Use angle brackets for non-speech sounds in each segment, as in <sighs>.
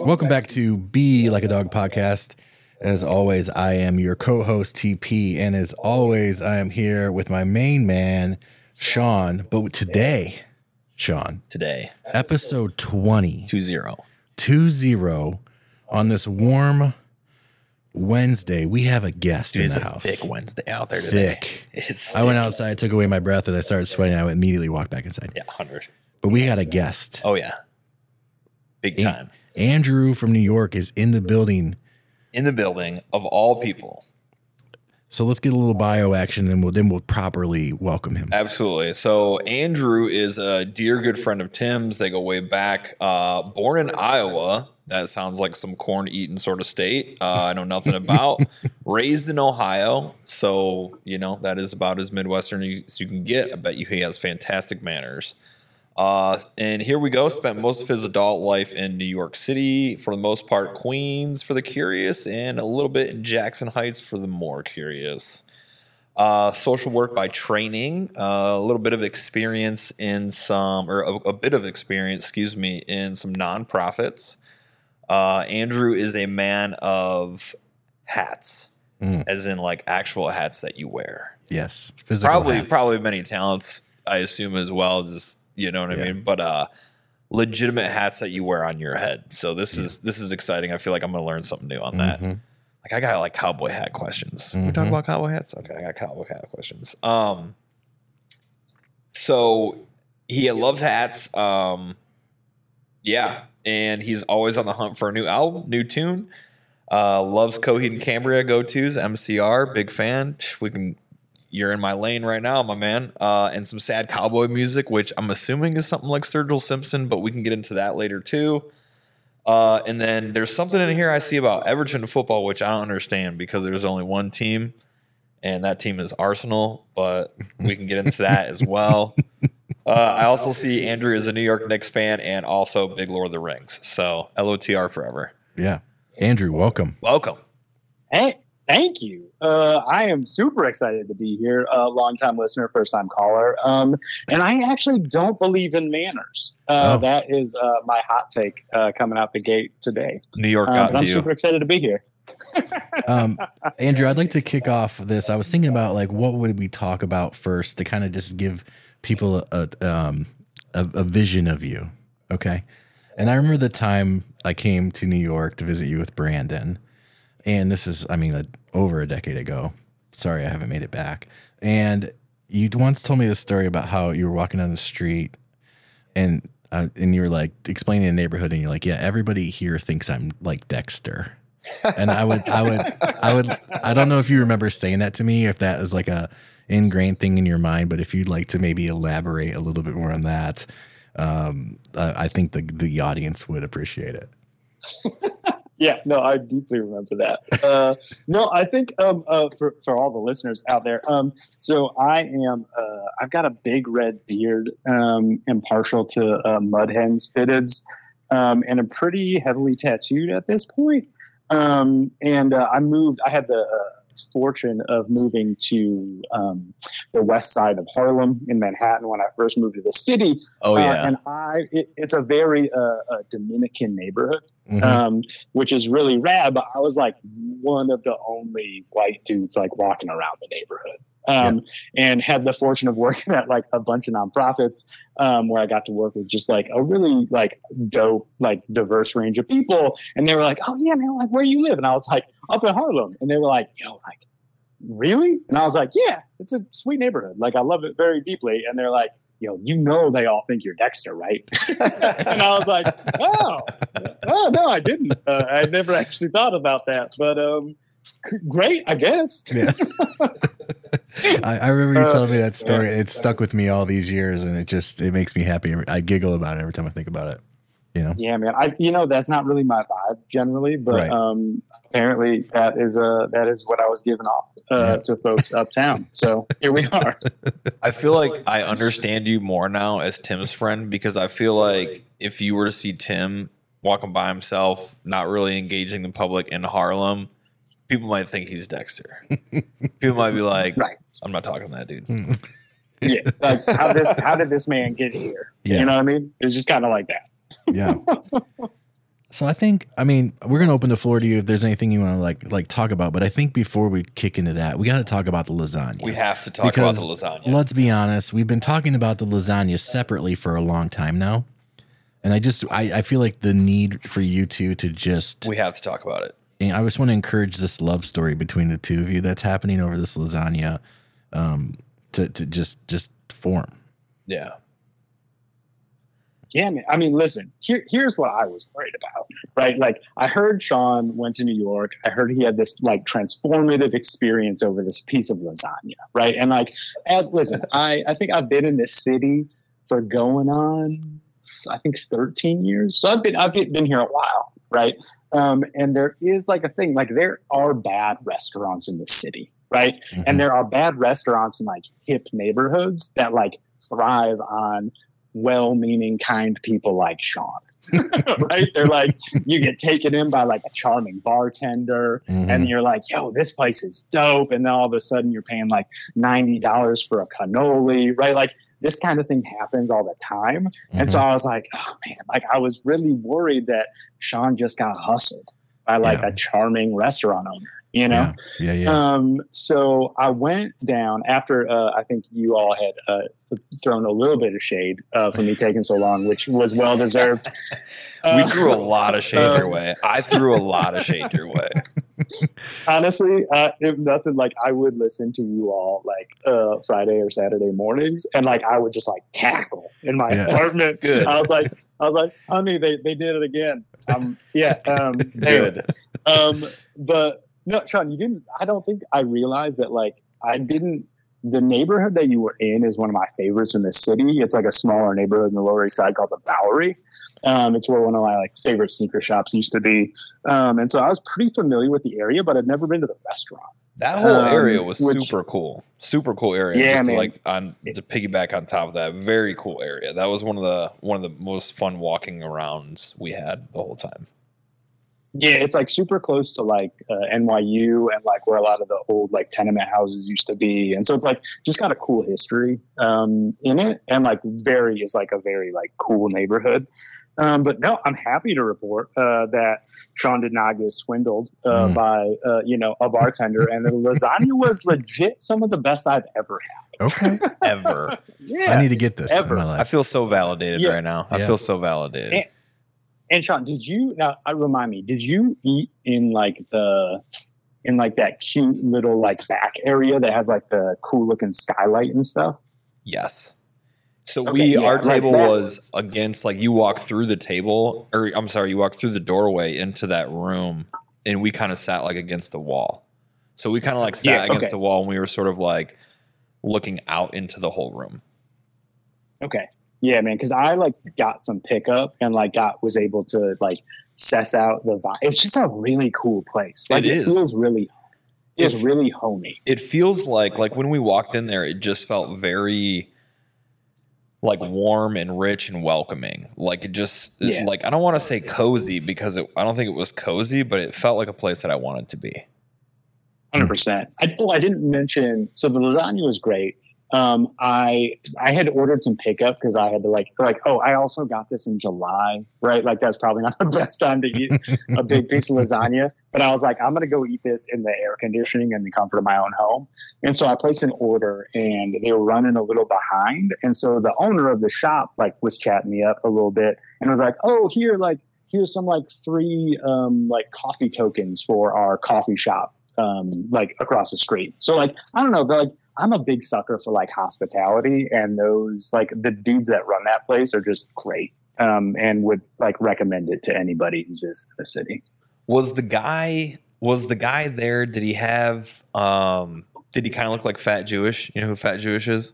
Welcome back to Be Like a Dog podcast. As always, I am your co host, TP. And as always, I am here with my main man, Sean. But today, Sean, today. episode 20, 2 0. 2 0, on this warm Wednesday, we have a guest Dude, in it's the a house. thick Wednesday out there today. Thick. <laughs> It's I went thick. outside, took away my breath, and I started sweating. I immediately walked back inside. Yeah, 100. But we got a guest. Oh, yeah. Big time. Andrew from New York is in the building. In the building, of all people. So let's get a little bio action and we'll then we'll properly welcome him. Absolutely. So, Andrew is a dear good friend of Tim's. They go way back. Uh, born in Iowa. That sounds like some corn eating sort of state. Uh, I know nothing <laughs> about. Raised in Ohio. So, you know, that is about as Midwestern as you can get. I bet you he has fantastic manners. Uh, and here we go. Spent most of his adult life in New York City, for the most part, Queens for the curious, and a little bit in Jackson Heights for the more curious. Uh, social work by training, uh, a little bit of experience in some, or a, a bit of experience, excuse me, in some nonprofits. Uh, Andrew is a man of hats, Mm. as in like actual hats that you wear Yes. Probably hats. probably many talents i assume as well just you know what i mean? But uh legitimate hats that you wear on your head. So this is this is exciting. I feel like i'm gonna learn something new on that. Mhm. like i got like cowboy hat questions. We Mhm. talk about cowboy hats? Okay i got cowboy hat questions. Um so he loves hats. Um yeah. And he's always on the hunt for a new album new tune. Uh, loves Coheed and Cambria go tos, MCR, big fan. We can, you're in my lane right now, my man. Uh, and some sad cowboy music, which I'm assuming is something like Sturgill Simpson, but we can get into that later too. Uh, and then there's something in here I see about Everton football, which I don't understand because there's only one team, and that team is Arsenal. But we can get into that as well. Uh, I also see Andrew is a New York Knicks fan and also big Lord of the Rings. So LOTR forever. Yeah. Andrew, welcome. Welcome. Hey, thank you. Uh, I am super excited to be here. A long time listener, first time caller. Um, and I actually don't believe in manners. Uh, Oh. That is uh, my hot take uh, coming out the gate today. New York Um, got but to I'm you. super excited to be here. <laughs> Um, Andrew, I'd like to kick off this. I was thinking about like what would we talk about first to kind of just give people a um a, a vision of you. Okay. And I remember the time I came to New York to visit you with Brandon. And this is, I mean, a, over a decade ago. Sorry, I haven't made it back. And you once told me this story about how you were walking down the street and uh, and you were like explaining the neighborhood and you're like, yeah, everybody here thinks I'm like Dexter. And I would, I would, I would, I don't know if you remember saying that to me, if that is like a ingrained thing in your mind, but if you'd like to maybe elaborate a little bit more on that, um, I, I think the the audience would appreciate it. <laughs> Yeah, no, I deeply remember that. Uh, no, I think um, uh, for, for all the listeners out there, um, so I am, uh, I've got a big red beard, um, am partial to uh, mud hens fitteds, um, and I'm pretty heavily tattooed at this point. Um, and uh, I moved, I had the uh, fortune of moving to um, the west side of Harlem in Manhattan when I first moved to the city. Oh Uh, yeah. and I, it, it's a very Dominican neighborhood Mhm. um, which is really rad. But I was like one of the only white dudes like walking around the neighborhood. Um, and had the fortune of <laughs> working at like a bunch of nonprofits um, where I got to work with just like a really like dope, like diverse range of people. And they were like, "Oh yeah, man, like where do you live?" And I was like, "Up in Harlem." And they were like, "Yo, like really?" And I was like, "Yeah, it's a sweet neighborhood. Like I love it very deeply." And they're like, "Yo, you know they all think you're Dexter, right?" <laughs> and I was like, "Oh, oh no, I didn't. Uh, I never actually thought about that, but um, great, I guess." Yeah. <laughs> I, I remember you Uh, telling me that story. yeah. It stuck with me all these years, and it just it makes me happy. every- I giggle about it every time I think about it. You know, Yeah, man. I you know that's not really my vibe generally, but Right. um, apparently that is uh that is what I was giving off uh, Yeah. to folks uptown. So here we are. <laughs> I feel like I understand you more now as Tim's friend because I feel like if you were to see Tim walking by himself, not really engaging the public in Harlem, people might think he's Dexter. <laughs> people might be like, Right. I'm not talking to that dude. Yeah, like how this how did this man get here? Yeah. You know what I mean? It's just kind of like that. Yeah. <laughs> So I think I mean we're gonna open the floor to you if there's anything you want to like like talk about. But I think before we kick into that, we got to talk about the lasagna. We have to talk about the lasagna. Let's be honest, we've been talking about the lasagna separately for a long time now, and I just I, I feel like the need for you two to just we have to talk about it. and I just want to encourage this love story between the two of you that's happening over this lasagna, um, to to just just form. Yeah. Yeah, man. I mean, listen. Here, here's what I was worried about. Right, like I heard Sean went to New York. I heard he had this like transformative experience over this piece of lasagna. Right, and like as listen, I I think I've been in this city for going on, I think 13 years. So I've been I've been here a while. Right, um, and there is like a thing like there are bad restaurants in the city. Right, Mhm. and there are bad restaurants in like hip neighborhoods that like thrive on well-meaning, kind people like Sean. <laughs> right? They're like, you get taken in by like a charming bartender, Mhm. and you're like, yo, this place is dope. And then all of a sudden you're paying like $90 for a cannoli, right? Like this kind of thing happens all the time. And so I was like, oh man, like I was really worried that Sean just got hustled by like Yeah. a charming restaurant owner, you know? yeah, yeah, yeah. Um, so I went down after uh, I think you all had uh, thrown a little bit of shade uh, for me taking so long, which was well deserved. <laughs> we threw a lot of shade uh, your way. I threw a lot of shade your way. <laughs> honestly, uh, if nothing, like I would listen to you all like uh, Friday or Saturday mornings, and like I would just like cackle in my Yeah. apartment. <laughs> Good. I was like, I was like, honey, they they did it again. Um, yeah, um, Good. um, but no, Sean, you didn't. I don't think I realized that. Like, I didn't. The neighborhood that you were in is one of my favorites in the city. It's like a smaller neighborhood in the Lower East Side called the Bowery. Um, it's where one of my like favorite sneaker shops used to be. Um, and so I was pretty familiar with the area, but I'd never been to the restaurant. That whole Um, area was which- super cool. Super cool area. Yeah, Just to man. like on to piggyback on top of that, very cool area. That was one of the one of the most fun walking arounds we had the whole time. Yeah, it's like super close to like uh, NYU and like where a lot of the old like tenement houses used to be, and so it's like just got a cool history um, in it, and like very is like a very like cool neighborhood. Um, but no, I'm happy to report uh, that Sean did not get swindled uh, Mm. by uh, you know a bartender, and the lasagna was legit some of the best I've ever had. okay. Ever. <laughs> Yeah, I need to get this Ever. in my I feel so validated Yeah. right now. I feel so validated. And- And Sean, did you now? Uh, remind me, did you eat in like the in like that cute little like back area that has like the cool looking skylight and stuff? Yes. So Okay, we yeah, our table that was against like you walk through the table or I'm sorry, you walk through the doorway into that room and we kind of sat like against the wall. So we kind of like sat Yeah, against okay. the wall and we were sort of like looking out into the whole room. Okay, yeah, man, because I like got some pickup and like got was able to like suss out the vibe. It's just a really cool place. Like It feels really, feels really homey. It feels like like when we walked in there it just felt very like warm and rich and welcoming. Like it just Yeah. like I don't want to say cozy because it, I don't think it was cozy, but it felt like a place that I wanted to be. Hundred percent. I oh, I didn't mention. So the lasagna was great. Um, I I had ordered some pickup because I had to like like oh I also got this in July right? Like that's probably <laughs> not the best time to eat a big piece of lasagna. But I was like I'm gonna go eat this in the air conditioning and the comfort of my own home. And so I placed an order and they were running a little behind. And so the owner of the shop like was chatting me up a little bit and was like oh here like here's some like free um, like coffee tokens for our coffee shop um, like across the street. So like I don't know, but like I'm a big sucker for like hospitality, and those like the dudes that run that place are just great, um, and would like recommend it to anybody who's visiting the city. Was the guy was the guy there? Did he have um did he kind of look like fat Jewish? You know who fat Jewish is?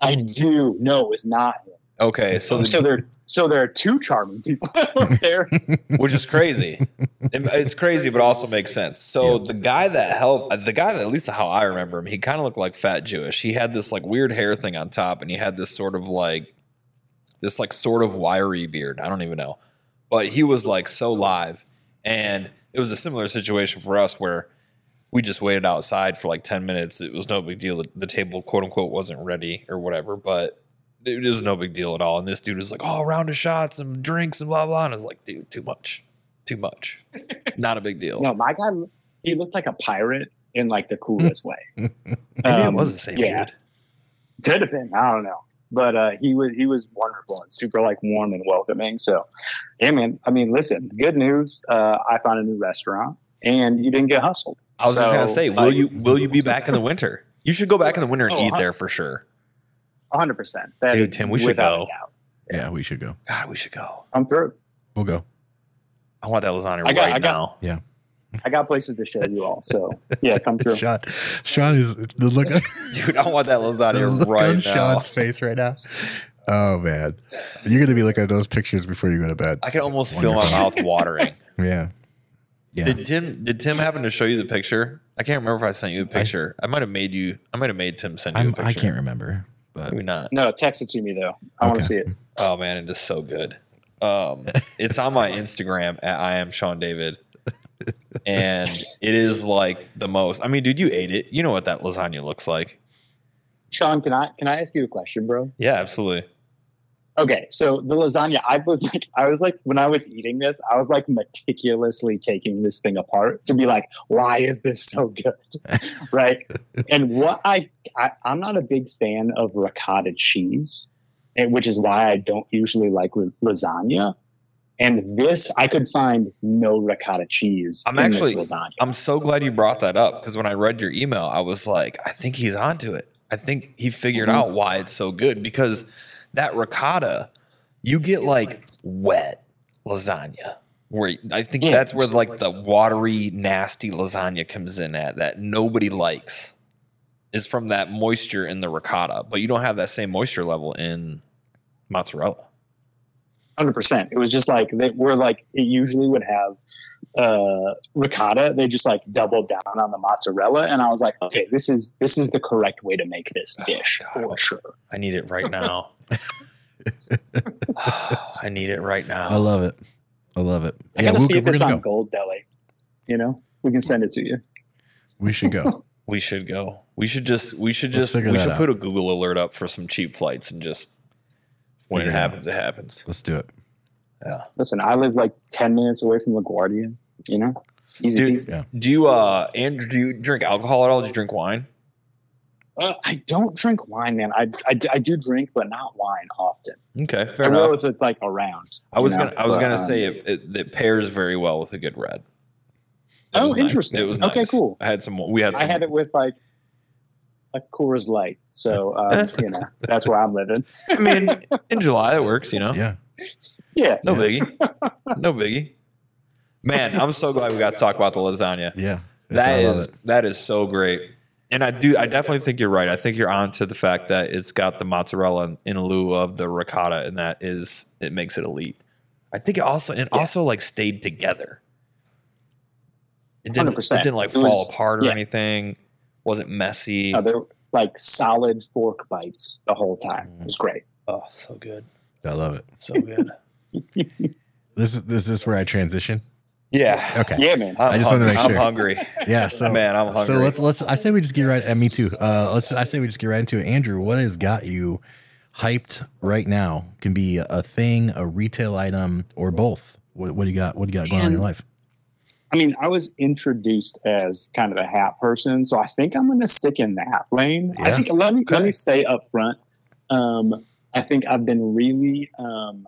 I do No, it's not him. Okay, so So, the, there, so there are two charming people <laughs> out there. <laughs> which is crazy. It- It's crazy, but also makes sense. So the guy that helped, uh, the guy that at least how I remember him, he kind of looked like fat Jewish. He had this like weird hair thing on top, and he had this sort of like this like sort of wiry beard. I don't even know, but he was like so live, and it was a similar situation for us where we just waited outside for like ten minutes. It was no big deal. The table, quote unquote, wasn't ready or whatever, but it was no big deal at all. And this dude was like, "Oh, round of shots and drinks and blah blah." And I was like, "Dude, too much, too much. <laughs> Not a big deal." No, my guy, he looked like a pirate in like the coolest <laughs> way. Maybe it Um, was the same yeah. dude. Could have been. I don't know. But uh, he was he was wonderful and super like warm and welcoming. So, yeah, man. I mean, listen. Good news. Uh, I found a new restaurant, and you didn't get hustled. I was just gonna say, will like- you will you be back in the winter? You should go back in the winter and Oh, eat there for sure. One hundred percent. Dude, Tim, we should go. Yeah, we should go. God, we should go. I'm through. We'll go. I want that lasagna I got- right I got- now. Yeah. I got places to show you all. So <laughs> yeah, come through. Sean, Sean is the look. <laughs> Dude, I want that the lasagna look right on now. Sean's face right now. Oh man, you're gonna be looking at those pictures before you go to bed. I can almost feel my mouth watering. <laughs> Yeah, yeah. Did Tim did Tim happen to show you the picture? I can't remember if I sent you the picture. I, might have made you I might have made Tim send you I'm, a picture. I can't remember, but Maybe not. No, text it to me though. I want to see it. Oh man, it is so good. Um, <laughs> it's on my Instagram at I am Sean David, and it is like the most. I mean, dude, you ate it. You know what that lasagna looks like. Sean, can I can I ask you a question, bro? Yeah, absolutely. Okay, so the lasagna, I was like, I was like, when I was eating this, I was like meticulously taking this thing apart to be like, why is this so good, <laughs> right? And what I, I I'm not a big fan of ricotta cheese, and which is why I don't usually like lasagna. And this, I could find no ricotta cheese I'm in actually- this lasagna. I'm so glad you brought that up because when I read your email, I was like, I think he's onto it. I think he figured out why it's so good because that ricotta, you get like wet lasagna. Where I think Yeah. that's where like the watery, nasty lasagna comes in at that nobody likes is from that moisture in the ricotta, but you don't have that same moisture level in mozzarella. Hundred percent. It was just like they were like it usually would have uh, ricotta. They just like doubled down on the mozzarella, and I was like, okay, this is this is the correct way to make this dish Oh, for sure. I need it right now. <laughs> <sighs> I need it right now. I love it. I love it. I Yeah, gotta we'll see go- if we're it's gonna on go. Gold Deli. You know, we can send it to you. We should go. <laughs> We should go. We should just we should Let's just figure we that should out. put a Google alert up for some cheap flights and just when Figure it it happens, it happens. Let's do it. Yeah. Listen, I live like ten minutes away from LaGuardia. You know, easy Dude, peasy. do you uh Andrew do you drink alcohol at all? Do you drink wine? Uh, I don't drink wine, man. I, I, I do drink, but not wine often. Okay, fair I will enough. if it's like around. I was know? gonna I was But, gonna um, say it, it, it pairs very well with a good red. It Oh, was nice. interesting. It was Okay, nice. cool. I had some. We had. Some, I had it with like a Coors Light, so um, <laughs> you know that's where I'm living. I mean, in July it works. You know, Yeah. Yeah, no biggie, no biggie. Man, I'm so glad we got to talk about the lasagna. Yeah. That I love is it. that is so great. And I do I definitely think you're right. I think you're on to the fact that it's got the mozzarella in, in lieu of the ricotta and that is it makes it elite. I think it also it Yeah. also like stayed together. It didn't it 100%. didn't like It fall was- apart or yeah. anything. Wasn't messy. uh, they're like solid fork bites the whole time. It was great. oh, so good. I love it. So good. <laughs> This is this is where I transition. yeah. Okay. Yeah, man. I'm I just wanted to hung- make I'm hungry. Yeah. So <laughs> Man, I'm hungry. So let's let's. I say we just get right. Uh, me too. Uh, let's. I say we just get right into it. Andrew, what has got you hyped right now? Can be a thing, a retail item, or both. What, what do you got? What do you got going on in your life? I mean, I was introduced as kind of a hat person, so I think I'm going to stick in that lane. I think let me let me stay up front. Um, I think I've been really um,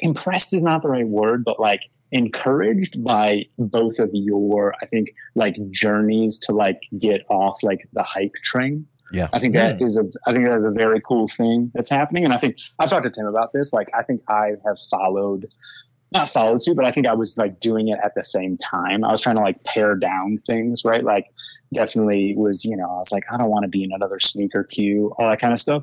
impressed is not the right word, but like encouraged by both of your, I think, like journeys to like get off like the hype train. Yeah. I think that is a I think that's a very cool thing that's happening. And I think I've talked to Tim about this. Like I think I have followed not followed suit, but I think I was like doing it at the same time. I was trying to like pare down things, right? Like definitely was, you know, I was like, I don't want to be in another sneaker queue, all that kind of stuff.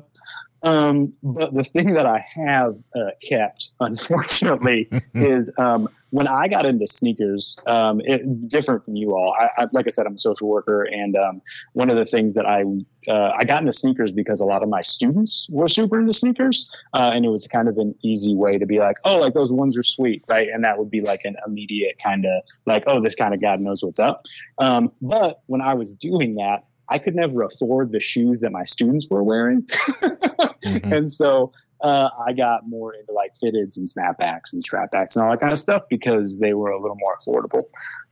Um, but the thing that I have uh, kept, <laughs> unfortunately, <laughs> is um, when I got into sneakers, um, it, different from you all. I, I, like I said, I'm a social worker, and um, one of the things that I uh, I got into sneakers because a lot of my students were super into sneakers, uh, and it was kind of an easy way to be like, oh, like those ones are sweet, right? And that would be like an immediate kind of like, oh, this kind of guy knows what's up. Um, but when I was doing that, I could never afford the shoes that my students were wearing. Mhm. <laughs> and so uh, I got more into like fitteds and snapbacks and strapbacks and all that kind of stuff because they were a little more affordable.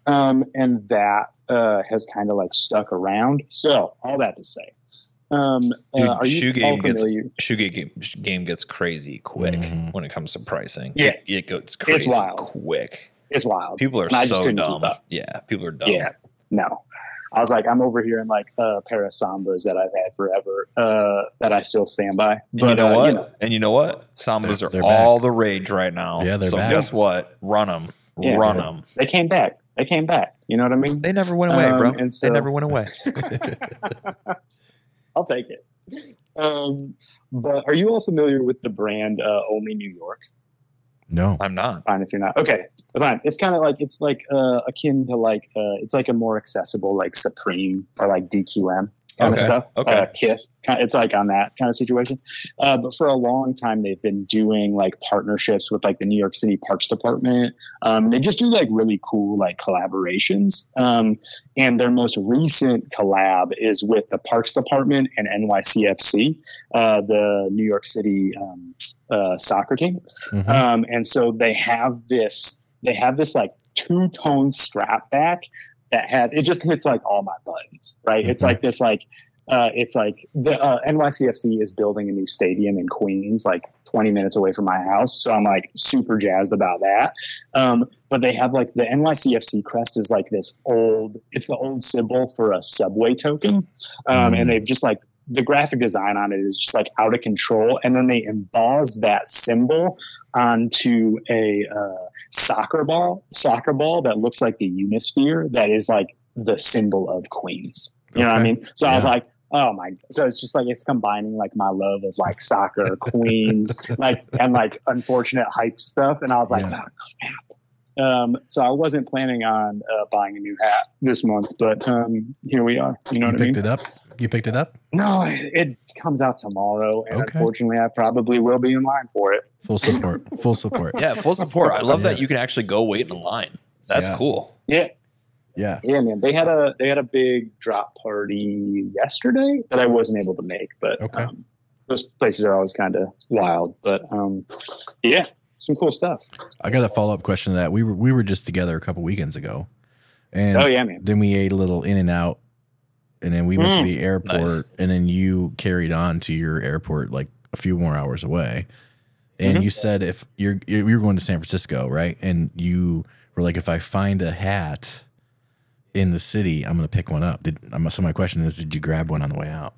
Um, and that uh, has kind of like stuck around. So all that to say, um, Dude, uh, shoe game gets shoe game game gets crazy quick Mhm. when it comes to pricing. Yeah. it, it gets crazy wild. quick. It's wild. People are And so dumb. Yeah, people are dumb. Yeah, no. I was like, I'm over here in like a pair of sambas that I've had forever uh, that I still stand by. And you know uh, what? and you know what? Sambas They're- they're all the rage right now. Yeah, they're so back. guess what? Run them. Yeah. Run them. they came back. They came back. You know what I mean? They never went away, Um, bro. and they never went away. <laughs> <laughs> I'll take it. Um, but are you all familiar with the brand uh, Only New York? No. I'm not. Fine if you're not. Okay, fine. It's kind of like it's like uh, akin to like uh, it's like a more accessible like Supreme or like DQM kind of stuff. okay. Uh, Kith. It's like on that kind of situation. Uh, but for a long time, they've been doing like partnerships with like the New York City Parks Department. Um, they just do like really cool like collaborations. Um, and their most recent collab is with the Parks Department and NYCFC, uh, the New York City um, uh, soccer team. Mhm. Um, and so they have this, they have this like two tone strap back that has, it just hits like all my buttons, right? It's Mhm. like this, like, uh, it's like the uh, NYCFC is building a new stadium in Queens, like 20 minutes away from my house. So I'm like super jazzed about that. Um, but they have like the NYCFC crest is like this old, it's the old symbol for a subway token. Um, Mm. And they've just like, the graphic design on it is just like out of control. And then they emboss that symbol onto a uh, soccer ball, soccer ball that looks like the Unisphere that is like the symbol of Queens. You know what I mean? So I was like, oh my! So it's just like it's combining like my love of like soccer, Queens, <laughs> like and like unfortunate hype stuff. And I was like, Yeah. oh, crap. Um, so I wasn't planning on uh, buying a new hat this month, but um, here we are. You know You what I mean? picked it up? You picked it up? No, it, it comes out tomorrow, and Okay. unfortunately, I probably will be in line for it. Full support. Full support. Yeah, full support. I love that you can actually go wait in line. That's Yeah. cool. Yeah, Yeah. yeah, man. They had a they had a big drop party yesterday that I wasn't able to make, but Okay. um, those places are always kind of wild. But um, yeah, some cool stuff. I got a follow up question to that. We were we were just together a couple weekends ago. And oh yeah, man. then we ate a little In-N-Out and then we went Mm. to the airport Nice. and then you carried on to your airport like a few more hours away and Mhm. you said if you're you were going to san francisco right and you were like if i find a hat in the city i'm going to pick one up did so my question is did you grab one on the way out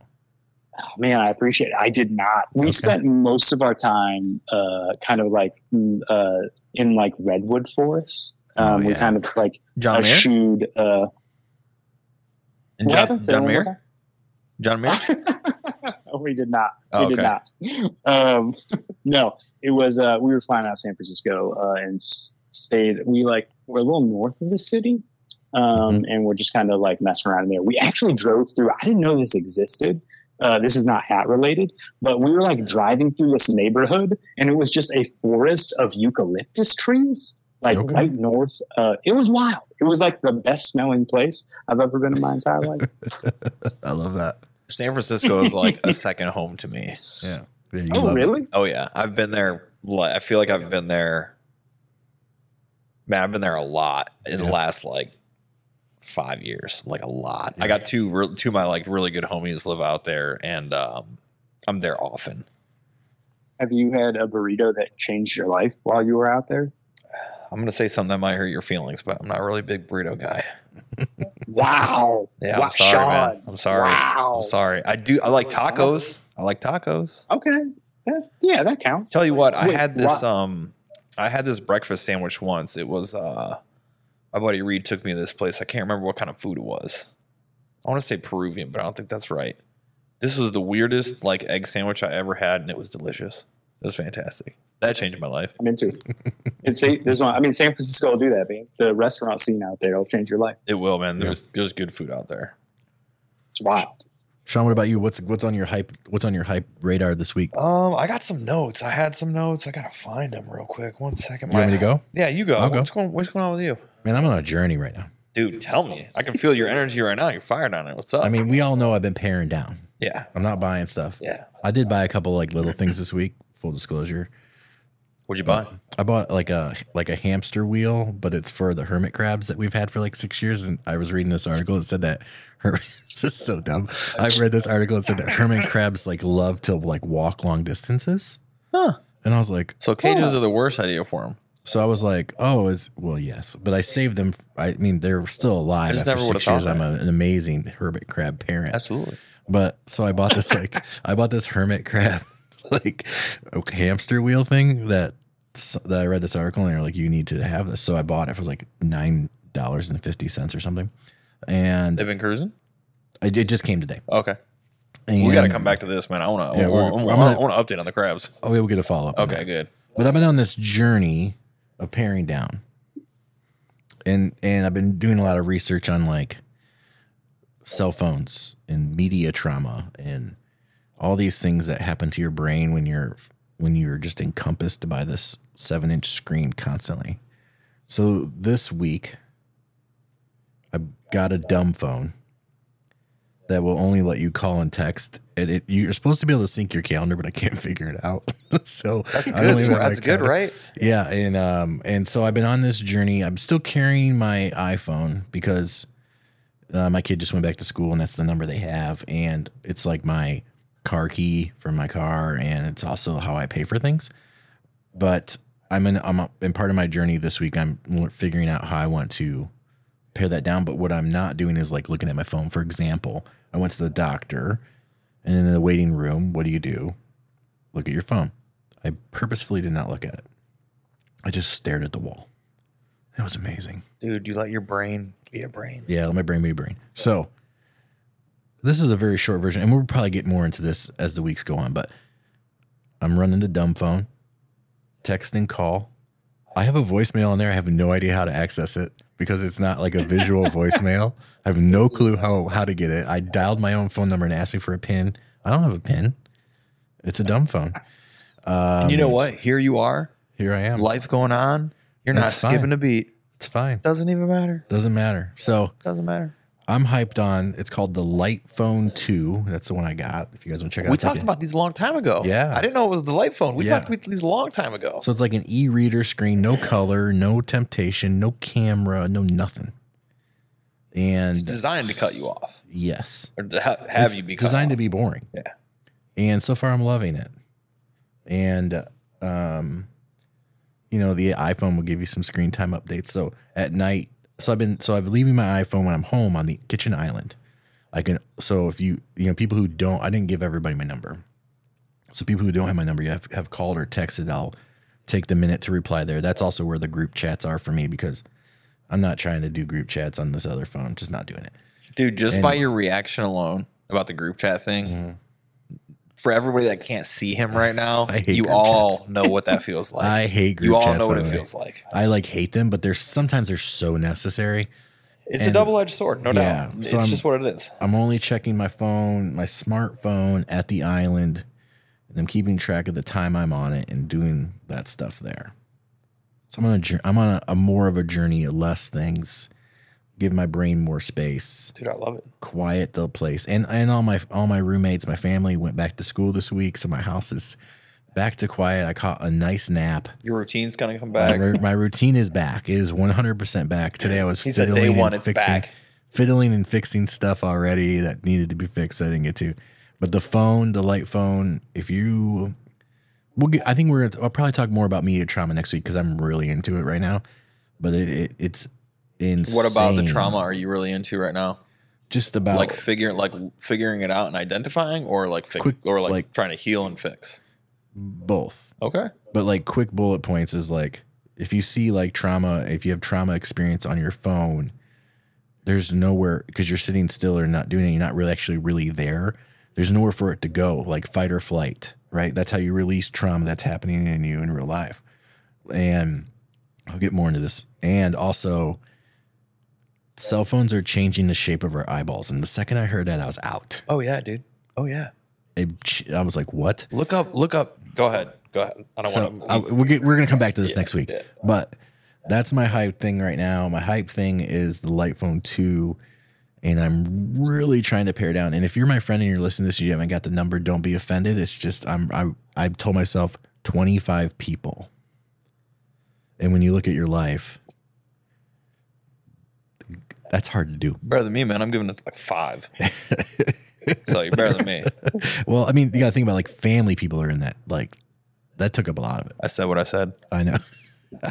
Oh, man, I appreciate it. I did not. We Okay. spent most of our time uh, kind of like mm, uh, in like redwood forests. Oh, Um, We kind of like John Mayer? eschewed. Uh, And John, John that one more Mayer? John Mayer? Oh, <laughs> we did not. Oh, we did okay. not. Um, <laughs> no, it was. Uh, we were flying out of San Francisco uh, and stayed. We like we're a little north of the city, um, Mm-hmm. and we're just kind of like messing around in there. We actually drove through. I didn't know this existed. Uh, this is not hat related, but we were like driving through this neighborhood, and it was just a forest of eucalyptus trees, like Okay. right north. Uh, it was wild. It was like the best smelling place I've ever been in my entire life. <laughs> i love that San Francisco is like a second home to me. yeah, Yeah, oh, love it. really? Oh yeah, I've been there. I feel like I've been there. Man, I've been there a lot in the last like five years, like a lot. I got two, re- two of my like really good homies live out there, and um, I'm there often. Have you had a burrito that changed your life while you were out there? I'm gonna say something that might hurt your feelings, but I'm not really a big burrito guy. <laughs> Wow. Yeah, Wow, I'm sorry, man. I'm sorry. Wow. I'm sorry. I do. I like tacos. I like tacos. Okay. That- yeah, that counts. Tell you what, I Wait, had this why- um I had this breakfast sandwich once. It was uh my buddy Reed took me to this place. I can't remember what kind of food it was. I want to say Peruvian, but I don't think that's right. This was the weirdest like egg sandwich I ever had, and it was delicious. It was fantastic. That changed my life. I'm into it. It's there's one. I mean, San Francisco will do that, man. The restaurant scene out there will change your life. It will, man. Yeah. There's there's good food out there. It's wild. Sean what about you what's what's on your hype what's on your hype radar this week Um, I got some notes. I had some notes. I gotta find them real quick. One second. you want me to go Yeah, you go. I'll go. What's going What's going on with you, man i'm on a journey right now dude? Tell me. I can feel your energy right now. You're fired on it. What's up? i mean we all know i've been paring down Yeah. I'm not buying stuff. Yeah. I did buy a couple like little things this week. Full disclosure, What'd you buy? Uh, I bought like a like a hamster wheel, but it's for the hermit crabs that we've had for like six years. And I was reading this article that said that <laughs> her this is so dumb. I read this article that said that hermit crabs like love to like walk long distances. Huh. And I was like, So cages are the worst idea for them. so I was like, oh, is well, yes, but I saved them. I mean, they're still alive I just after never six years. I'm a, an amazing hermit crab parent. Absolutely. But so I bought this like <laughs> I bought this hermit crab <laughs> like a hamster wheel thing that that I read this article and they're like you need to have this. So I bought it for like nine dollars and fifty cents or something, and They've been cruising. it, it just came today. Okay. And, We got to come back to this, man. I want to. Yeah, I want gonna- update on the crabs. Oh, yeah, we'll get a follow up. Okay, good. But I've been on this journey of paring down, and and I've been doing a lot of research on like cell phones and media trauma and all these things that happen to your brain when you're when you're just encompassed by this seven inch screen constantly. So this week, I got a dumb phone that will only let you call and text. And it, you're supposed to be able to sync your calendar, but I can't <laughs> figure it out. <laughs> so That's good. even have my That's good, right? Yeah, and um, and so I've been on this journey. I'm still carrying my iPhone because uh, my kid just went back to school, and that's the number they have, and it's like my car key for my car, and it's also how I pay for things. But I'm in I'm in part of my journey this week. I'm figuring out how I want to pare that down. But what I'm not doing is like looking at my phone. For example, I went to the doctor, and in the waiting room, what do you do? Look at your phone. I purposefully did not look at it. I just stared at the wall. It was amazing. Dude, you let your brain be a brain. Yeah, let my brain be a brain. So this is a very short version, and we'll probably get more into this as the weeks go on. But I'm running the dumb phone, text and call. I have a voicemail on there. I have no idea how to access it because it's not like a visual <laughs> voicemail. I have no clue how how to get it. I dialed my own phone number and asked me for a pin. I don't have a pin. It's a dumb phone. and you know um, what? Here you are, Here I am. life going on. You're not That's fine. skipping a beat. It's fine. Doesn't even matter. Doesn't matter. So Doesn't matter. I'm hyped on. It's called the Light Phone Two. That's the one I got. If you guys want to check it out, We talked about these a long time ago. Yeah. I didn't know it was the light phone. We Yeah. talked about these a long time ago. So it's like an e-reader screen, no color, no temptation, no camera, no nothing. And it's designed to cut you off Yes, or to ha- have It's you be cut designed to be boring. Yeah. And so far, I'm loving it. And um, you know, the iPhone will give you some screen time updates. So at night, so I've been so I've been leaving my iPhone when I'm home on the kitchen island. I can so if you you know people who don't, I didn't give everybody my number. So people who don't have my number, you have, have called or texted. I'll take the minute to reply there. That's also where the group chats are for me because I'm not trying to do group chats on this other phone. Just not doing it. Dude, just And- by your reaction alone about the group chat thing, mm-hmm. For everybody that can't see him right now, I hate you all chats. know what that <laughs> feels like. I hate group you all chats. know what it way. feels like. I like hate them, but they're sometimes they're so necessary. It's a double edged sword, no Yeah, doubt. so it's I'm- just what it is. I'm only checking my phone, my smartphone at the island, and I'm keeping track of the time I'm on it and doing that stuff there. So I'm on a I'm on a, a more of a journey of less things, give my brain more space, Dude, I love it. quiet the place. And and all my all my roommates, my family went back to school this week, so my house is back to quiet. I caught a nice nap. Your routine's gonna come back. ru- my routine is back. It is 100% back. Today I was He said day fiddling one, and it's fixing, back. fiddling and fixing stuff already that needed to be fixed. I didn't get to. But the phone, the light phone, if you, we'll get, I think we're, gonna, I'll probably talk more about media trauma next week because I'm really into it right now. But it, it it's insane. What about the trauma are you really into right now? Just about Like figuring like figuring it out and identifying or like fi- Quick, or like, like- trying to heal and fix. both. Okay. But like quick bullet points is like if you see like trauma, if you have trauma experience on your phone, there's nowhere because you're sitting still or not doing it, you're not really actually really there. There's nowhere for it to go, like fight or flight, right? That's how you release trauma that's happening in you in real life. And I'll get more into this. And also, cell phones are changing the shape of our eyeballs. And the second I heard that, I was out. Oh yeah, dude. Oh yeah. It, I was like, what? Look up look up go ahead. Go ahead. I don't So want to we're, we're gonna come back to this Yeah, next week, yeah. but that's my hype thing right now. My hype thing is the Light Phone Two, and I'm really trying to pare down. And if you're my friend and you're listening to this, you haven't got the number. Don't be offended. It's just I'm I I told myself 25 people, and when you look at your life, that's hard to do. Better than me, man. I'm giving it like five. <laughs> so you're better than me. Well, I mean, you got to think about like family people are in that. Like that took up a lot of it. I said what I said. I know. <laughs>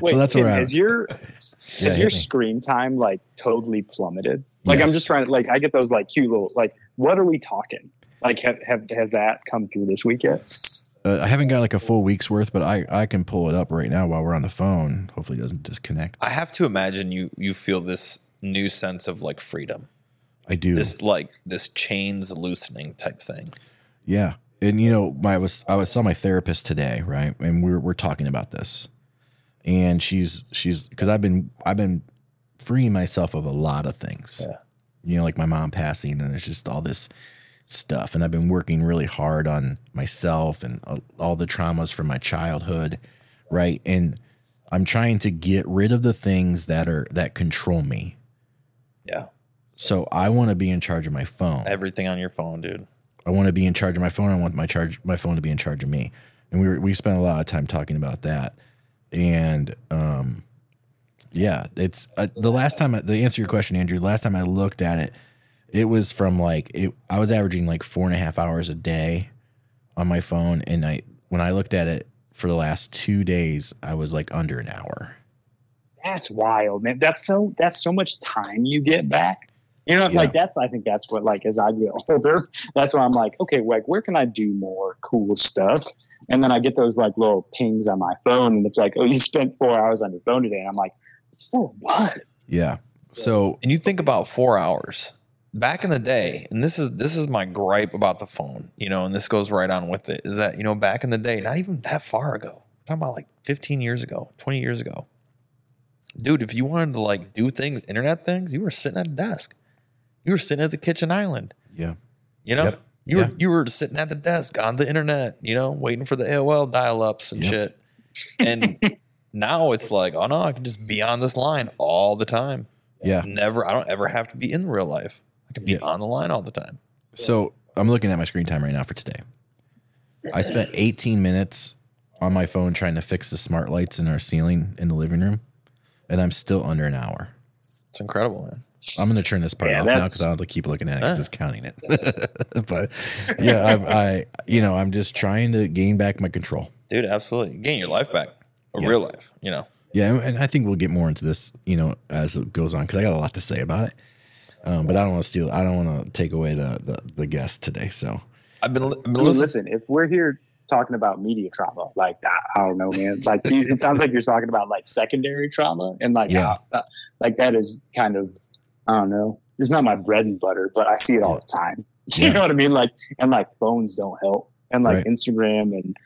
Wait, so that's Tim, where I. has your Yeah, has your me. screen time like totally plummeted? Like I'm just trying to like I get those like cute little like what are we talking? Like have, have has that come through this week yet? Uh, I haven't got like a full week's worth, but I I can pull it up right now while we're on the phone. Hopefully, it doesn't disconnect. I have to imagine you you feel this new sense of like freedom. I do. This like this chains loosening type thing. Yeah. And you know, my, I was I was saw my therapist today, right? And we're we're talking about this. And she's she's because I've been I've been freeing myself of a lot of things. Yeah. You know, like my mom passing and it's just all this stuff. And I've been working really hard on myself and uh, all the traumas from my childhood, right? And I'm trying to get rid of the things that are that control me. Yeah. So I want to be in charge of my phone. Everything on your phone, dude. I want to be in charge of my phone. I want my charge my phone to be in charge of me. And we were, we spent a lot of time talking about that. And um, yeah, it's uh, the last time. I, to answer your question, Andrew, last time I looked at it, it was from like it. I was averaging like four and a half hours a day on my phone, and I when I looked at it for the last two days, I was like under an hour. That's wild, man. That's so that's so much time you get back. You know, like that's I think that's what like as I get <laughs> older, that's why I'm like, okay, like where can I do more cool stuff? And then I get those like little pings on my phone, and it's like, oh, you spent four hours on your phone today. And I'm like, for what? Yeah. So And you think about four hours back in the day, and this is this is my gripe about the phone, you know, and this goes right on with it, is that you know back in the day, not even that far ago, I'm talking about like 15 years ago, 20 years ago, dude, if you wanted to like do things, internet things, you were sitting at a desk, you were sitting at the kitchen island, yeah, you know. Yep. You were Yeah. you were sitting at the desk on the internet, you know, waiting for the AOL dial-ups and Yep. shit. And now it's like, oh no, I can just be on this line all the time. yeah. Never, I don't ever have to be in real life. I can be Yeah. on the line all the time. So I'm looking at my screen time right now for today. I spent 18 minutes on my phone trying to fix the smart lights in our ceiling in the living room, and I'm still under an hour. It's incredible, man. I'm going to turn this part Yeah, off now because I don't have to keep looking at it because Ah. it's counting it. <laughs> but yeah, I, I, you know, I'm just trying to gain back my control. Dude, absolutely. Gain your life back. A Yeah. real life, you know. Yeah, and I think we'll get more into this, you know, as it goes on because I got a lot to say about it. Um, but I don't want to steal. I don't want to take away the, the the guest today. So I've been, I've been I mean, listening. listen, if we're here talking about media trauma, like I, I don't know, man. Like it sounds like you're talking about like secondary trauma, and like Yeah. uh, like that is kind of I don't know. It's not my bread and butter, but I see it all the time. <laughs> You Yeah. know what I mean? Like and like phones don't help, and like Right. Instagram and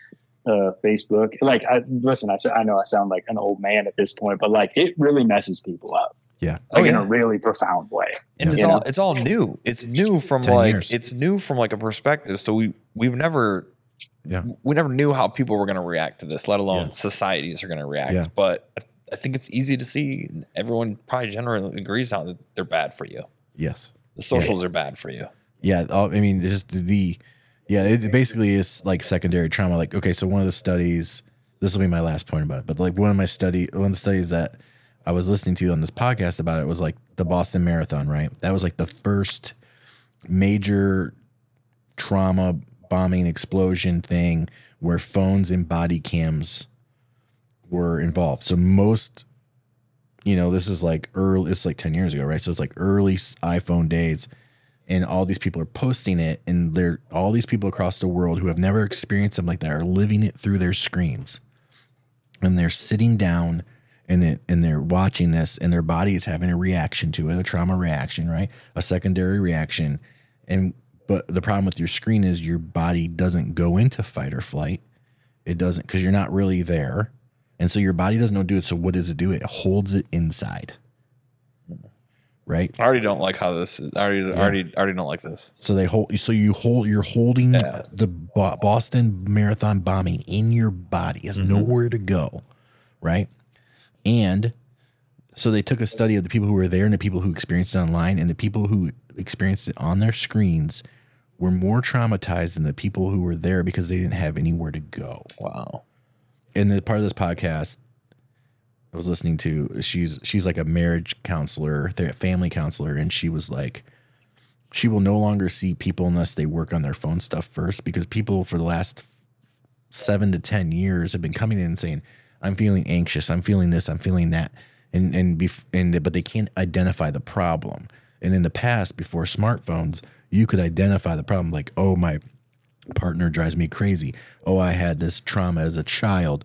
uh, Facebook. Like I listen, I, I know I sound like an old man at this point, but like it really messes people up. Yeah, Oh, Like in a really profound way. And it's You all know? it's all new. It's new from like years. it's new from like a perspective. So we we've never Yeah. we never knew how people were going to react to this, let alone Yeah. societies are going to react. Yeah. But I- I think it's easy to see. Everyone probably generally agrees on that they're bad for you. yes. The socials are bad for you. Yeah, I mean, just the yeah, it basically is like secondary trauma. Like, okay, so one of the studies, this will be my last point about it, but like one of my study, one of the studies that I was listening to on this podcast about it was like the Boston Marathon, right? That was like the first major trauma bombing explosion thing where phones and body cams were involved. So most you know, this is like early it's like 10 years ago, right? So it's like early iPhone days and all these people are posting it and they're all these people across the world who have never experienced something like that are living it through their screens and they're sitting down and it, and they're watching this and their body is having a reaction to it a trauma reaction right a secondary reaction and but the problem with your screen is your body doesn't go into fight or flight it doesn't because you're not really there and so your body doesn't know do it so what does it do it holds it inside right I already don't like how this is. I already, already, already don't like this. So they hold. So you hold. You're holding Yeah. the Boston Marathon bombing in your body. It has Mhm. nowhere to go, right? And So they took a study of the people who were there and the people who experienced it online, and the people who experienced it on their screens were more traumatized than the people who were there because they didn't have anywhere to go. Wow. And the part of this podcast I was listening to, she's she's like a marriage counselor, a family counselor, and she was like, she will no longer see people unless they work on their phone stuff first because people for the last seven to ten years have been coming in and saying, "I'm feeling anxious, I'm feeling this, I'm feeling that," and and bef- and but they can't identify the problem. And in the past, before smartphones, you could identify the problem, like, "Oh, my partner drives me crazy. Oh, I had this trauma as a child."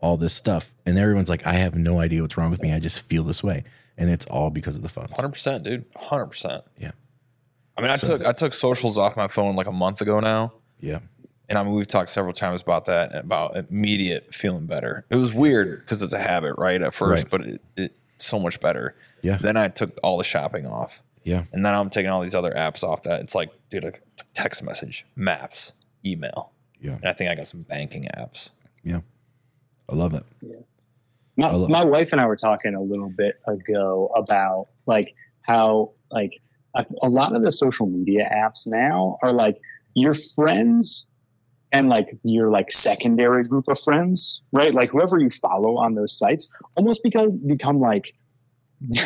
All this stuff, and everyone's like, "I have no idea what's wrong with me. I just feel this way," and it's all because of the phones. Hundred percent, dude. Hundred percent. Yeah. I mean, I So- took I took socials off my phone like a month ago now, Yeah, and I mean we've talked several times about that about immediate feeling better. It was weird because it's a habit, right? At first, Right. but it, it's so much better. Yeah. Then I took all the shopping off, yeah, and then I'm taking all these other apps off. That it's like, dude, like text message, maps, email, yeah, and I think I got some banking apps. yeah. I love it. My, love- my wife and I were talking a little bit ago about like how like a, a lot of the social media apps now are like your friends and like your like secondary group of friends, right? Like whoever you follow on those sites almost become become like <laughs>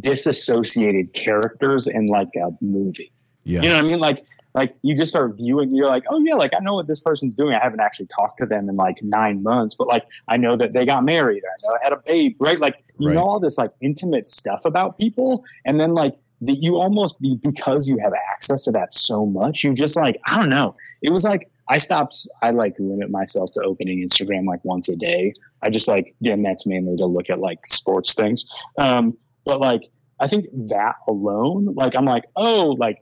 disassociated characters in like a movie. Yeah, You know what I mean? Like, like you just start viewing. You're like, oh yeah, like I know what this person's doing. I haven't actually talked to them in like nine months, but like I know that they got married. I know I had a babe, right? Like you Right. know all this like intimate stuff about people, and then like the, you almost be because you have access to that so much. You just like I don't know. It was like I stopped. I like limit myself to opening Instagram like once a day. I just like again that's mainly to look at like sports things. Um, but like I think that alone, like I'm like, oh, like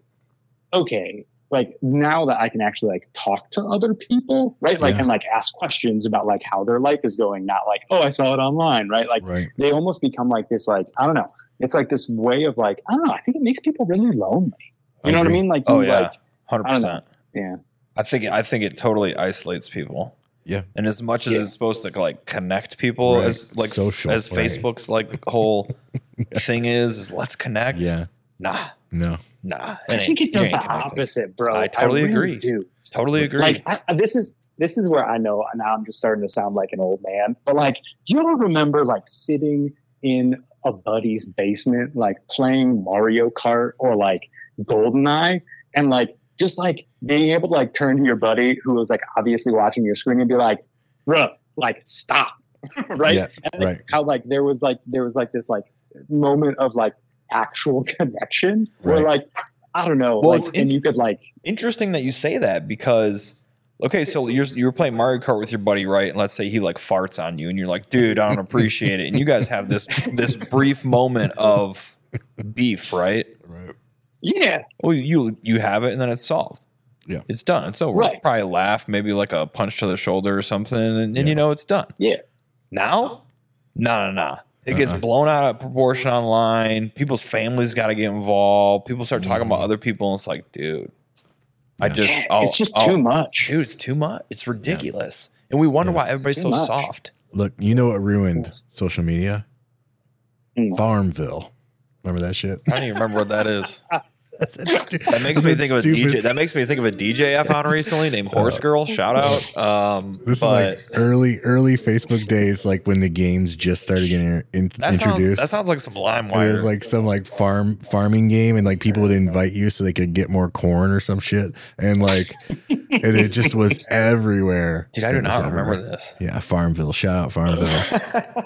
okay, like now that I can actually like talk to other people, right? Like Yeah. and like ask questions about like how their life is going, not like, oh, I saw it online, right? Like right. they almost become like this, like, I don't know. It's like this way of like, I don't know, I think it makes people really lonely. You know what I mean? Like Oh you, yeah, like hundred I don't know. percent. yeah. I think I think it totally isolates people. Yeah. And as much as Yeah. it's supposed to like connect people Right. as like Social, as right. Facebook's like whole <laughs> thing is, is let's connect. Yeah, Nah, no, nah. I think it does the connected. opposite, bro. I totally really agree. Do Totally agree. like I, I- this is this is where I know now I'm just starting to sound like an old man. But like, do you ever remember like sitting in a buddy's basement, like playing Mario Kart or like GoldenEye, and like just like being able to like turn to your buddy who was like obviously watching your screen and be like, "Bruh, like stop," <laughs> right? Yeah, and like, right. How like there was like there was like this like moment of like actual <laughs> connection where like I don't know, Well, like, it's and you could like Interesting that you say that because okay, so you're you're playing Mario Kart with your buddy, right? And let's say he like farts on you, and you're like, dude, I don't appreciate it. And you guys have this this brief moment of beef, right? Right. yeah. Well, you you have it, and then it's solved. Yeah. it's done. It's over. Right. It's probably laugh, maybe like a punch to the shoulder or something, and, and Yeah. you know it's done. Yeah. Now, no, no, no. It gets Uh-uh. blown out of proportion online. People's families got to get involved. People start talking about mm-hmm. other people, and it's like, dude, I Yeah. just, Yeah, I'll- it's just I'll- too much. dude, it's too much. It's ridiculous, and we wonder Yeah. why everybody's so much. soft. Look, you know what ruined mm. social media? Mm. Farmville. Remember that shit? I don't even remember what that is. <laughs> <laughs> That's it. That makes me think of a Stupid. DJ. That makes me think of a DJ I found <laughs> recently named Horse Girl. Shout out. Um, This but is like early, early Facebook days, like when the games just started getting in, that sounds, introduced. that sounds like some and there LimeWire. was like some like farm farming game, and like people would invite you so they could get more corn or some shit, and like, and it just was <laughs> everywhere. Dude, I do It was not remember this. Yeah, Farmville. Shout out Farmville.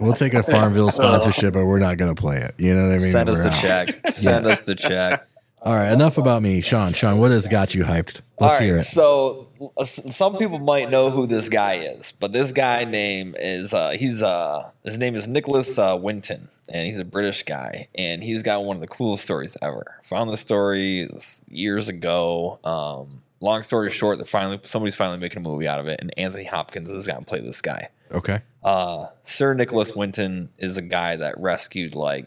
we'll take a Farmville sponsorship, but we're not gonna play it. You know what I mean? Send us We're the out. check. Send us the check. All right, enough about me, Sean. Sean, what has got you hyped? Let's hear it. so uh, some people might know who this guy is, but this guy name is uh, he's uh, his name is Nicholas uh, Winton, and he's a British guy, and he's got one of the coolest stories ever. Found the story years ago. Um, long story short, that finally somebody's finally making a movie out of it, and Anthony Hopkins is going to play this guy. Okay. Uh, Sir Nicholas Winton is a guy that rescued like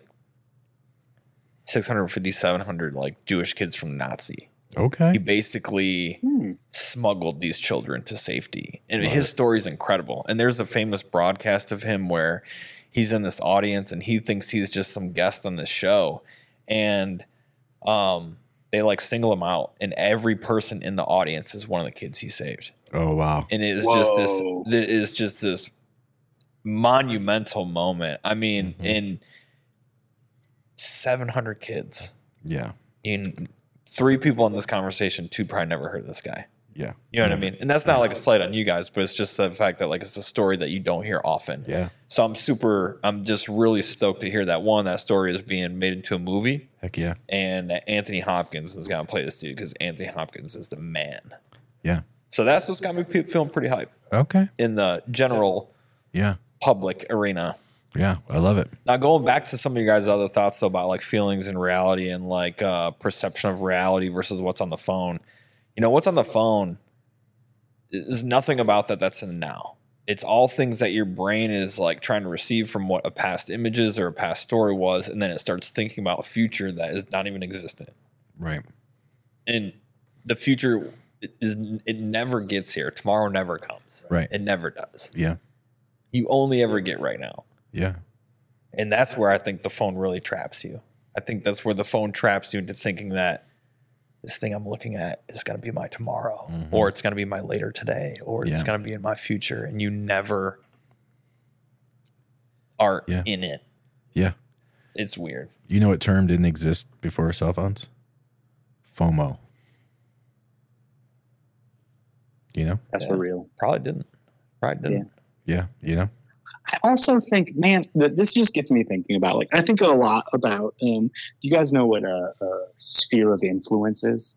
650, 700 like Jewish kids from Nazi. Okay. He basically Hmm. smuggled these children to safety. And Love his story is incredible. And there's a famous broadcast of him where he's in this audience and he thinks he's just some guest on this show and um they like single him out and every person in the audience is one of the kids he saved Oh wow. and it is just this Whoa. it is just this monumental moment i mean Mhm. in 700 kids Yeah. in three people in this conversation two probably never heard of this guy Yeah. you know what i mean and that's not like a slight on you guys but it's just the fact that like it's a story that you don't hear often Yeah. so i'm super i'm just really stoked to hear that one that story is being made into a movie Heck yeah. and Anthony Hopkins is going to play this dude because Anthony Hopkins is the man. Yeah. So that's what's got me feeling pretty hype Okay. in the general Yeah. public arena. Yeah. I love it. Now going back to some of your guys' other thoughts though about like feelings and reality and like uh, perception of reality versus what's on the phone. You know what's on the phone is nothing about that that's in the now. It's all things that your brain is like trying to receive from what a past images or a past story was, and then it starts thinking about a future that is not even existent. Right. and the future is it never gets here. Tomorrow never comes. Right. It never does. Yeah. You only ever get right now. Yeah. And that's where I think the phone really traps you. I think that's where the phone traps you into thinking that this thing I'm looking at is going to be my tomorrow, Mhm. or it's going to be my later today, or it's going to be in my future. And you never are Yeah. in it. Yeah. It's weird. You know what term didn't exist before cell phones? FOMO. You know? That's for real. Probably didn't. Probably didn't. Yeah. You know? I also think, man, that this just gets me thinking about like I think a lot about. Um, you guys know what a, a sphere of influence is?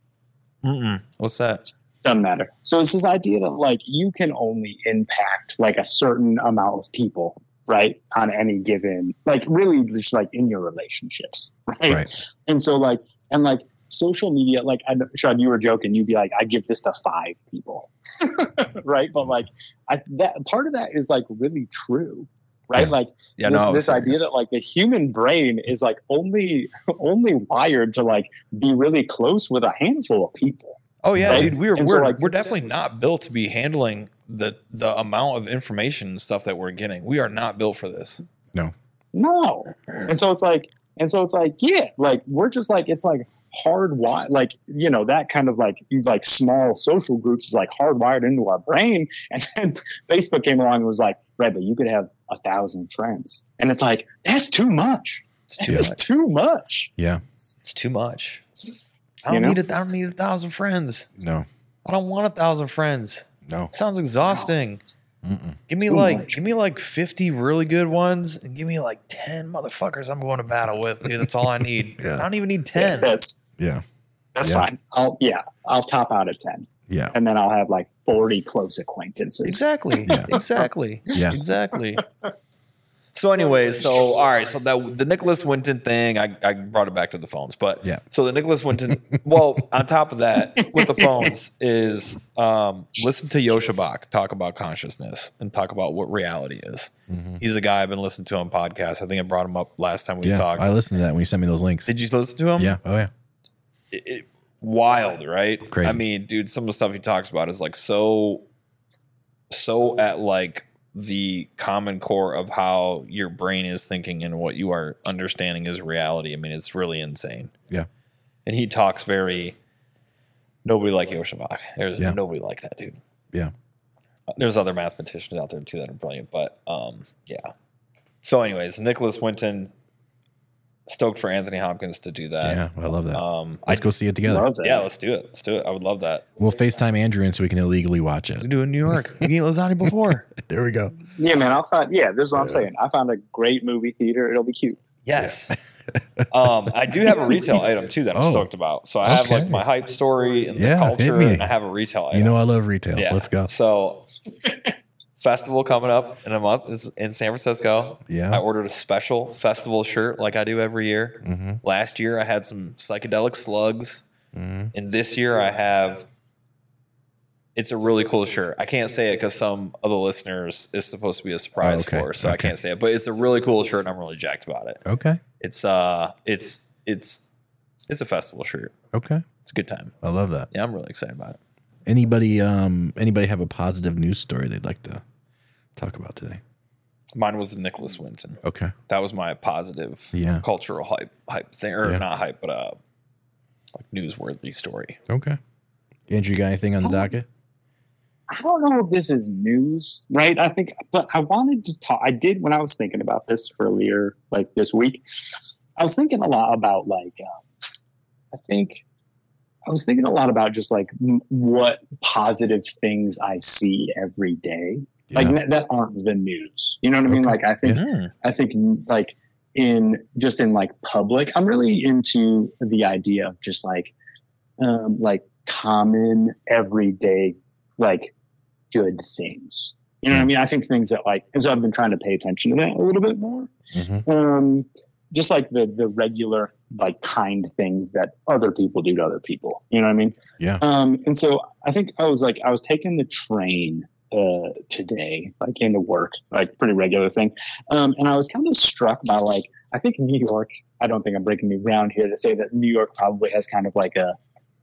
Mm-mm. What's that? Doesn't matter. So it's this idea that like you can only impact like a certain amount of people, right, on any given, like really just like in your relationships, right? Right. And so like and like social media, like I know, Sean, you were joking. You'd be like, I give this to five people, <laughs> right? But like, I that part of that is like really true, right? Yeah. Like Yeah, this, no, I was this idea that like the human brain is like only only wired to like be really close with a handful of people. Oh yeah, right? dude. We're And we're, like, we're definitely not built to be handling the the amount of information and stuff that we're getting. We are not built for this. No. No. And so it's like, and so it's like, yeah, like we're just like, it's like hardwired, like, you know, that kind of like, like small social groups is like hardwired into our brain. <laughs> And then Facebook came along and was like, right, but you could have a thousand friends. And it's like, that's too much. It's too It's much. too much. Yeah. It's too much. I don't know? need a, I don't need a thousand friends. No. I don't want a thousand friends. No. sounds exhausting. Mm-mm. Give me Too like much. give me like fifty really good ones, and give me like ten motherfuckers I'm going to battle with, dude. That's all I need. <laughs> Yeah. I don't even need Yeah, ten. that's, Yeah. that's Yeah. fine. I'll, yeah, I'll top out at 10. Yeah. And then I'll have like 40 close acquaintances. Exactly. <laughs> Yeah. Exactly. Yeah. Exactly. So, anyways, so all right, so that the Nicholas Winton thing, I, I brought it back to the phones, but Yeah. So the Nicholas Winton, well, on top of that, with the phones is um, listen to Joscha Bach talk about consciousness and talk about what reality is. Mhm. He's a guy I've been listening to on podcasts. I think I brought him up last time we Yeah. talked. I listened to that when you sent me those links. Did you listen to him? Yeah. Oh yeah. it, it- wild, right? Crazy. I mean, dude, some of the stuff he talks about is like so, so at like the common core of how your brain is thinking and what you are understanding is reality. I mean, it's really insane. Yeah. And he talks very nobody like Joscha Bach. There's Yeah. nobody like that dude. Yeah. There's other mathematicians out there too that are brilliant, but um, yeah. So, anyways, Nicholas Winton stoked for Anthony Hopkins to do that. Yeah. I love that. Um, Let's go see it together. Love that. yeah, let's do it. Let's do it. I would love that. We'll FaceTime Andrew in so we can illegally watch We it. can do it in New York. We can eat lasagna before. <laughs> There we go. Yeah, man. I'll find, yeah, this is what I'm saying. I found a great movie theater. It'll be cute. Yes. <laughs> um, I do have a retail item too that I'm Oh. stoked about. So I have like my hype story and Yeah, the culture, and I have a retail item. You know I love retail. yeah. Let's go. So <laughs> festival coming up in a month is in San Francisco. Yeah. I ordered a special festival shirt like I do every year. Mm-hmm. Last year I had some psychedelic slugs. Mm-hmm. And this year I have it's a really cool shirt. I can't say it because some of the listeners is supposed to be a surprise Oh, okay. for, so I can't say it. But it's a really cool shirt and I'm really jacked about it. Okay. It's uh it's it's it's a festival shirt. Okay. It's a good time. I love that. Yeah, I'm really excited about it. Anybody um anybody have a positive news story they'd like to talk about today? Mine was the Nicholas Winton. Okay. That was my positive Yeah. cultural hype hype thing, or Yeah. not hype, but uh, like newsworthy story. Okay. Andrew, you got anything on the docket? I don't know if this is news, right? I think, but I wanted to talk. I did when I was thinking about this earlier, like this week. I was thinking a lot about like, um, I think I was thinking a lot about just like m- what positive things I see every day, like Yeah. that, that aren't the news. You know what I mean? Okay. Like I think Hmm. I think like in just in like public, I'm really into the idea of just like um like common everyday like good things. You know what I mean? I think things that like and so I've been trying to pay attention to that a little bit more. Mhm. Um just like the the regular like kind things that other people do to other people. You know what I mean? Yeah. Um and so I think I was like I was taking the train uh today, like into work, like pretty regular thing. Um, and I was kind of struck by like I think New York. I don't think I'm breaking new ground here to say that New York probably has kind of like a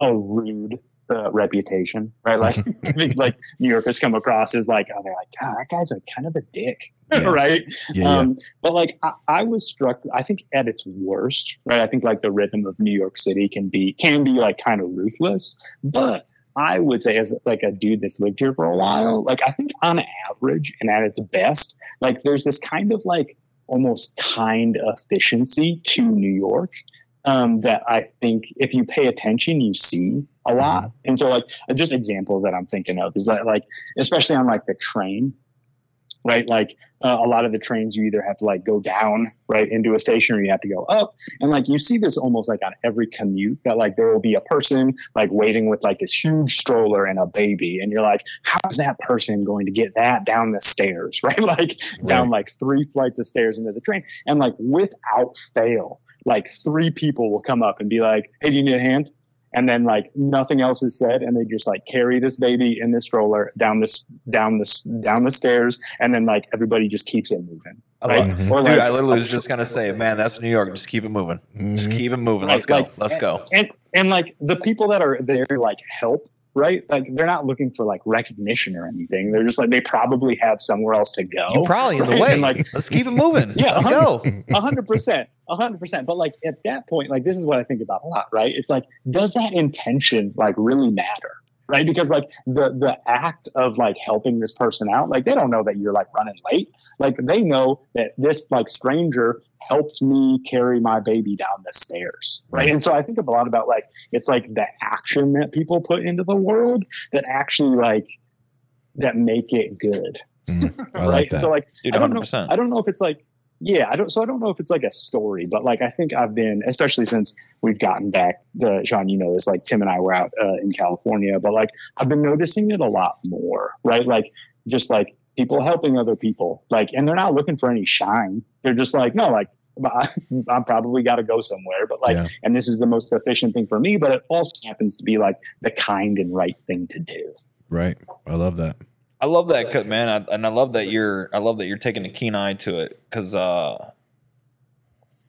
a rude uh, reputation, right? Like <laughs> <laughs> like New Yorkers come across as like oh they're like God that guy's a kind of a dick, <laughs> Yeah. right? Yeah. yeah. Um, but like I, I was struck. I think at its worst, right? I think like the rhythm of New York City can be can be like kind of ruthless. But I would say, as like a dude that's lived here for a while, like I think on average and at its best, like there's this kind of like almost kind efficiency to New York um, that I think if you pay attention, you see a lot. And so, like, just examples that I'm thinking of is that, like, especially on like the train, right? Like, uh, a lot of the trains, you either have to like go down right into a station or you have to go up. And like, you see this almost like on every commute that like there will be a person like waiting with like this huge stroller and a baby. And you're like, how is that person going to get that down the stairs, <laughs> right? Like, down like three flights of stairs into the train. And like, without fail, like three people will come up and be like, hey, do you need a hand? and then like nothing else is said and they just like carry this baby in this stroller down this down this down the stairs and then like everybody just keeps it moving right love- Mhm. or Dude, like I literally was just gonna say, man, that's New York. Just keep it moving. Just Mhm. keep it moving. Let's go. like- Let's go. and and like the people that are there like help right like they're not looking for like recognition or anything they're just like they probably have somewhere else to go You probably in the <laughs> way. And, like Let's keep it moving. <laughs> Yeah, Let's go. A hundred percent, a hundred percent. But like at that point, like this is what I think about a lot, right? It's like, does that intention like really matter? Right? Because like the the act of like helping this person out, like they don't know that you're like running late. Like they know that this like stranger helped me carry my baby down the stairs. Right. Right. And so I think of a lot about like it's like the action that people put into the world that actually like that make it good. Mhm. <laughs> I right. like that. so like Dude, I don't know. 100%. I don't know if it's like, yeah, I don't. So I don't know if it's like a story, but like I think I've been, especially since we've gotten back. Uh, Sean, you know this. Like Tim and I were out uh, in California, but like I've been noticing it a lot more. Right, like just like people helping other people, like, and they're not looking for any shine. They're just like, no, like. I, <laughs> I probably got to go somewhere, but like, Yeah. and this is the most efficient thing for me. But it also happens to be like the kind and right thing to do. right. I love that. I love that, 'cause, man, I, and I love that you're. I love that you're taking a keen eye to it because uh,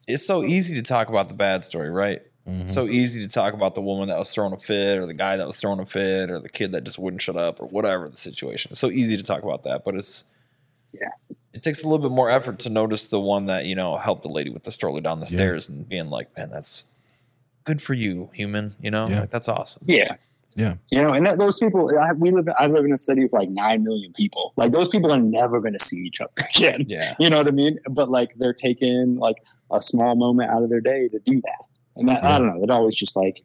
it's so easy to talk about the bad story, right? Mhm. So easy to talk about the woman that was throwing a fit, or the guy that was throwing a fit, or the kid that just wouldn't shut up, or whatever the situation. It's so easy to talk about that, but it's Yeah. It takes a little bit more effort to notice the one that you know helped the lady with the stroller down the Yeah. stairs and being like, man, that's good for you, human. You know, Yeah. like, that's awesome. Yeah. Yeah. You know, and that, those people, I, we live. I live in a city of like nine million people. Like those people are never going to see each other <laughs> again. Yeah. You know what I mean? But like they're taking like a small moment out of their day to do that, and that Yeah. I don't know. It always just like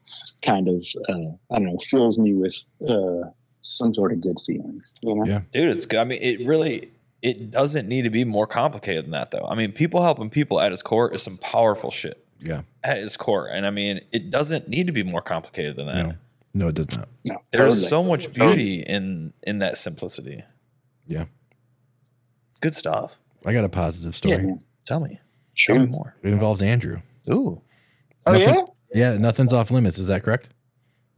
kind of uh, I don't know fills me with uh, some sort of good feelings. You know? Yeah. dude it's good i mean it really it doesn't need to be more complicated than that though i mean people helping people at its core is some powerful shit Yeah. at its core and i mean it doesn't need to be more complicated than that No. No, it does not. No, there's totally. so much beauty in in that simplicity Yeah. good stuff I got a positive story. Yeah, man. tell me Sure. tell me more It involves Andrew. ooh Oh Nothing- yeah. Yeah, nothing's off limits. Is that correct?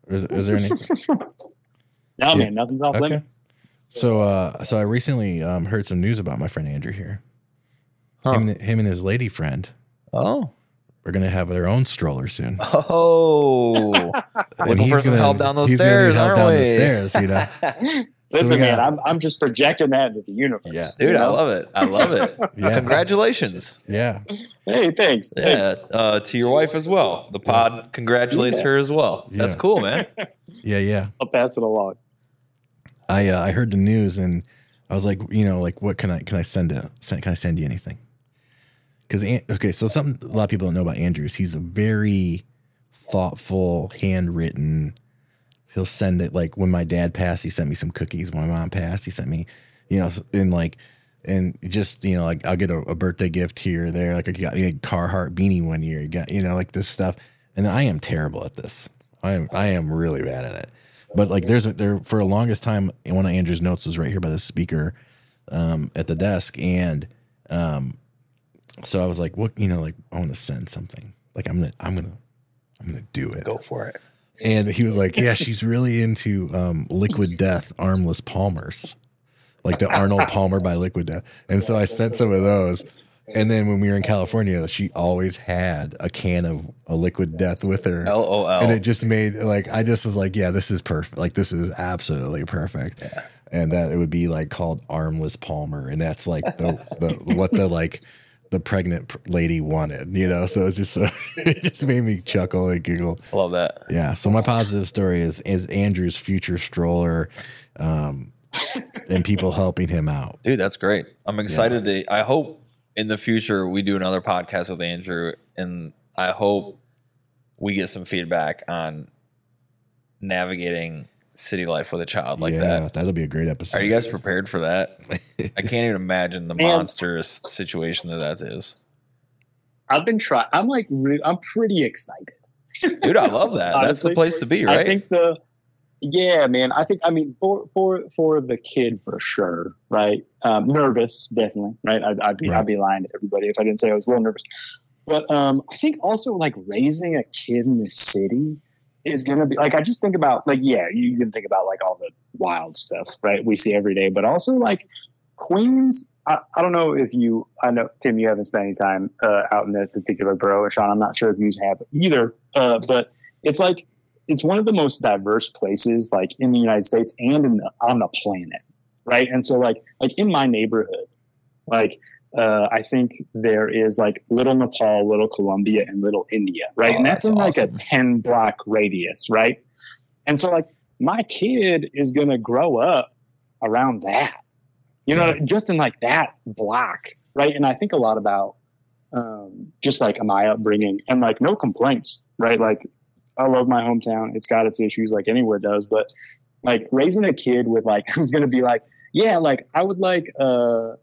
Or is, is there any? <laughs> no, Yeah. man, nothing's off Okay. limits. So, uh, so I recently um, heard some news about my friend Andrew here. Huh. Him, him and his lady friend oh are gonna have their own stroller soon. <laughs> oh <laughs> And Looking he's for some gonna- help down those he's stairs, help aren't down the stairs, you know. <laughs> Listen, we man, I'm I'm just projecting that into the universe. Yeah. Dude, you I love it. I love it. Yeah. Congratulations. Yeah. Hey, thanks. Yeah, thanks. uh, to your wife as well. The pod congratulates Yeah. her as well. That's cool, man. Yeah. Yeah. I'll pass it along. I uh, I heard the news and I was like, you know, like what can I can I send to send, can I send you anything? Because okay, so something a lot of people don't know about Andrews. he's a very thoughtful, handwritten. He'll send it like when my dad passed, he sent me some cookies. When my mom passed, he sent me, you know, and like, and just you know, like I'll get a, a birthday gift here or there. Like I got a Carhartt beanie one year. You got you know like this stuff, and I am terrible at this. I am I am really bad at it. But like there's a, there for a longest time, one of Andrew's notes was right here by the speaker um, at the desk, and um, so I was like, what you know, like I want to send something. Like I'm gonna I'm gonna I'm gonna do it. Go for it. And he was like, yeah, she's <laughs> really into um, Liquid Death armless palmers, like the Arnold Palmer by Liquid Death. And so I sent some of those. And then when we were in California, she always had a can of a Liquid Death with her. LOL. And it just made like I just was like, yeah, this is perfect. Like this is absolutely perfect. And that it would be like called armless Palmer, and that's like the, the what the like the pregnant lady wanted, you know. So it's just so <laughs> it just made me chuckle and giggle. I love that. Yeah. So my positive story is is Andrew's future stroller, um, and people helping him out. Dude, that's great. I'm excited to I hope in the future we do another podcast with Andrew and I hope we get some feedback on navigating city life with a child like yeah, that. that'll be a great episode. Are you guys prepared for that? <laughs> I can't even imagine the Man. monstrous situation that that is. I've been trying. I'm like, re- I'm pretty excited. Dude, I love that. <laughs> That's the place to be, right? I right? think the, yeah, man. I think I mean for for for the kid for sure, right? Um, nervous, definitely, right? I'd, I'd be Right. I'd be lying to everybody if I didn't say I was a little nervous. But um, I think also like raising a kid in the city is gonna be like I just think about like yeah, you can think about like all the wild stuff, right? We see every day, but also like Queens. I, I don't know if you. I know Tim, you haven't spent any time uh, out in that particular borough, Sean, I'm not sure if you have either. Uh, but it's like it's one of the most diverse places, like in the United States and in the, on the planet, right? And so, like, like in my neighborhood, like uh, I think there is like Little Nepal, Little Colombia, and Little India, right? Oh, and that's, that's in like a ten block radius, right? And so, like, my kid is gonna grow up around that, you know, just in like that block, right? And I think a lot about um, just like my upbringing and like no complaints, right? Like I love my hometown. It's got its issues like anywhere does, but like raising a kid with like <laughs> who's gonna be like, yeah, like I would like uh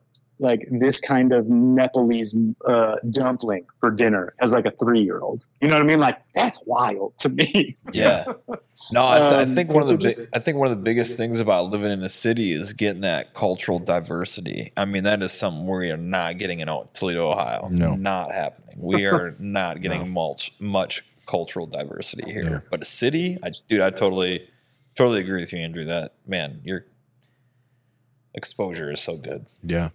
like this kind of Nepalese uh, dumpling for dinner as like a three year old. You know what I mean? Like that's wild to me. <laughs> Yeah. No, I, th- I Um, think one of the just- big, I think one of the biggest things about living in a city is getting that cultural diversity. I mean, that is something we are not getting in Toledo, Ohio. No. not happening. We <laughs> are not getting much much cultural diversity here. Yeah. But a city, I dude, I totally totally agree with you, Andrew. That man, your exposure is so good. Yeah.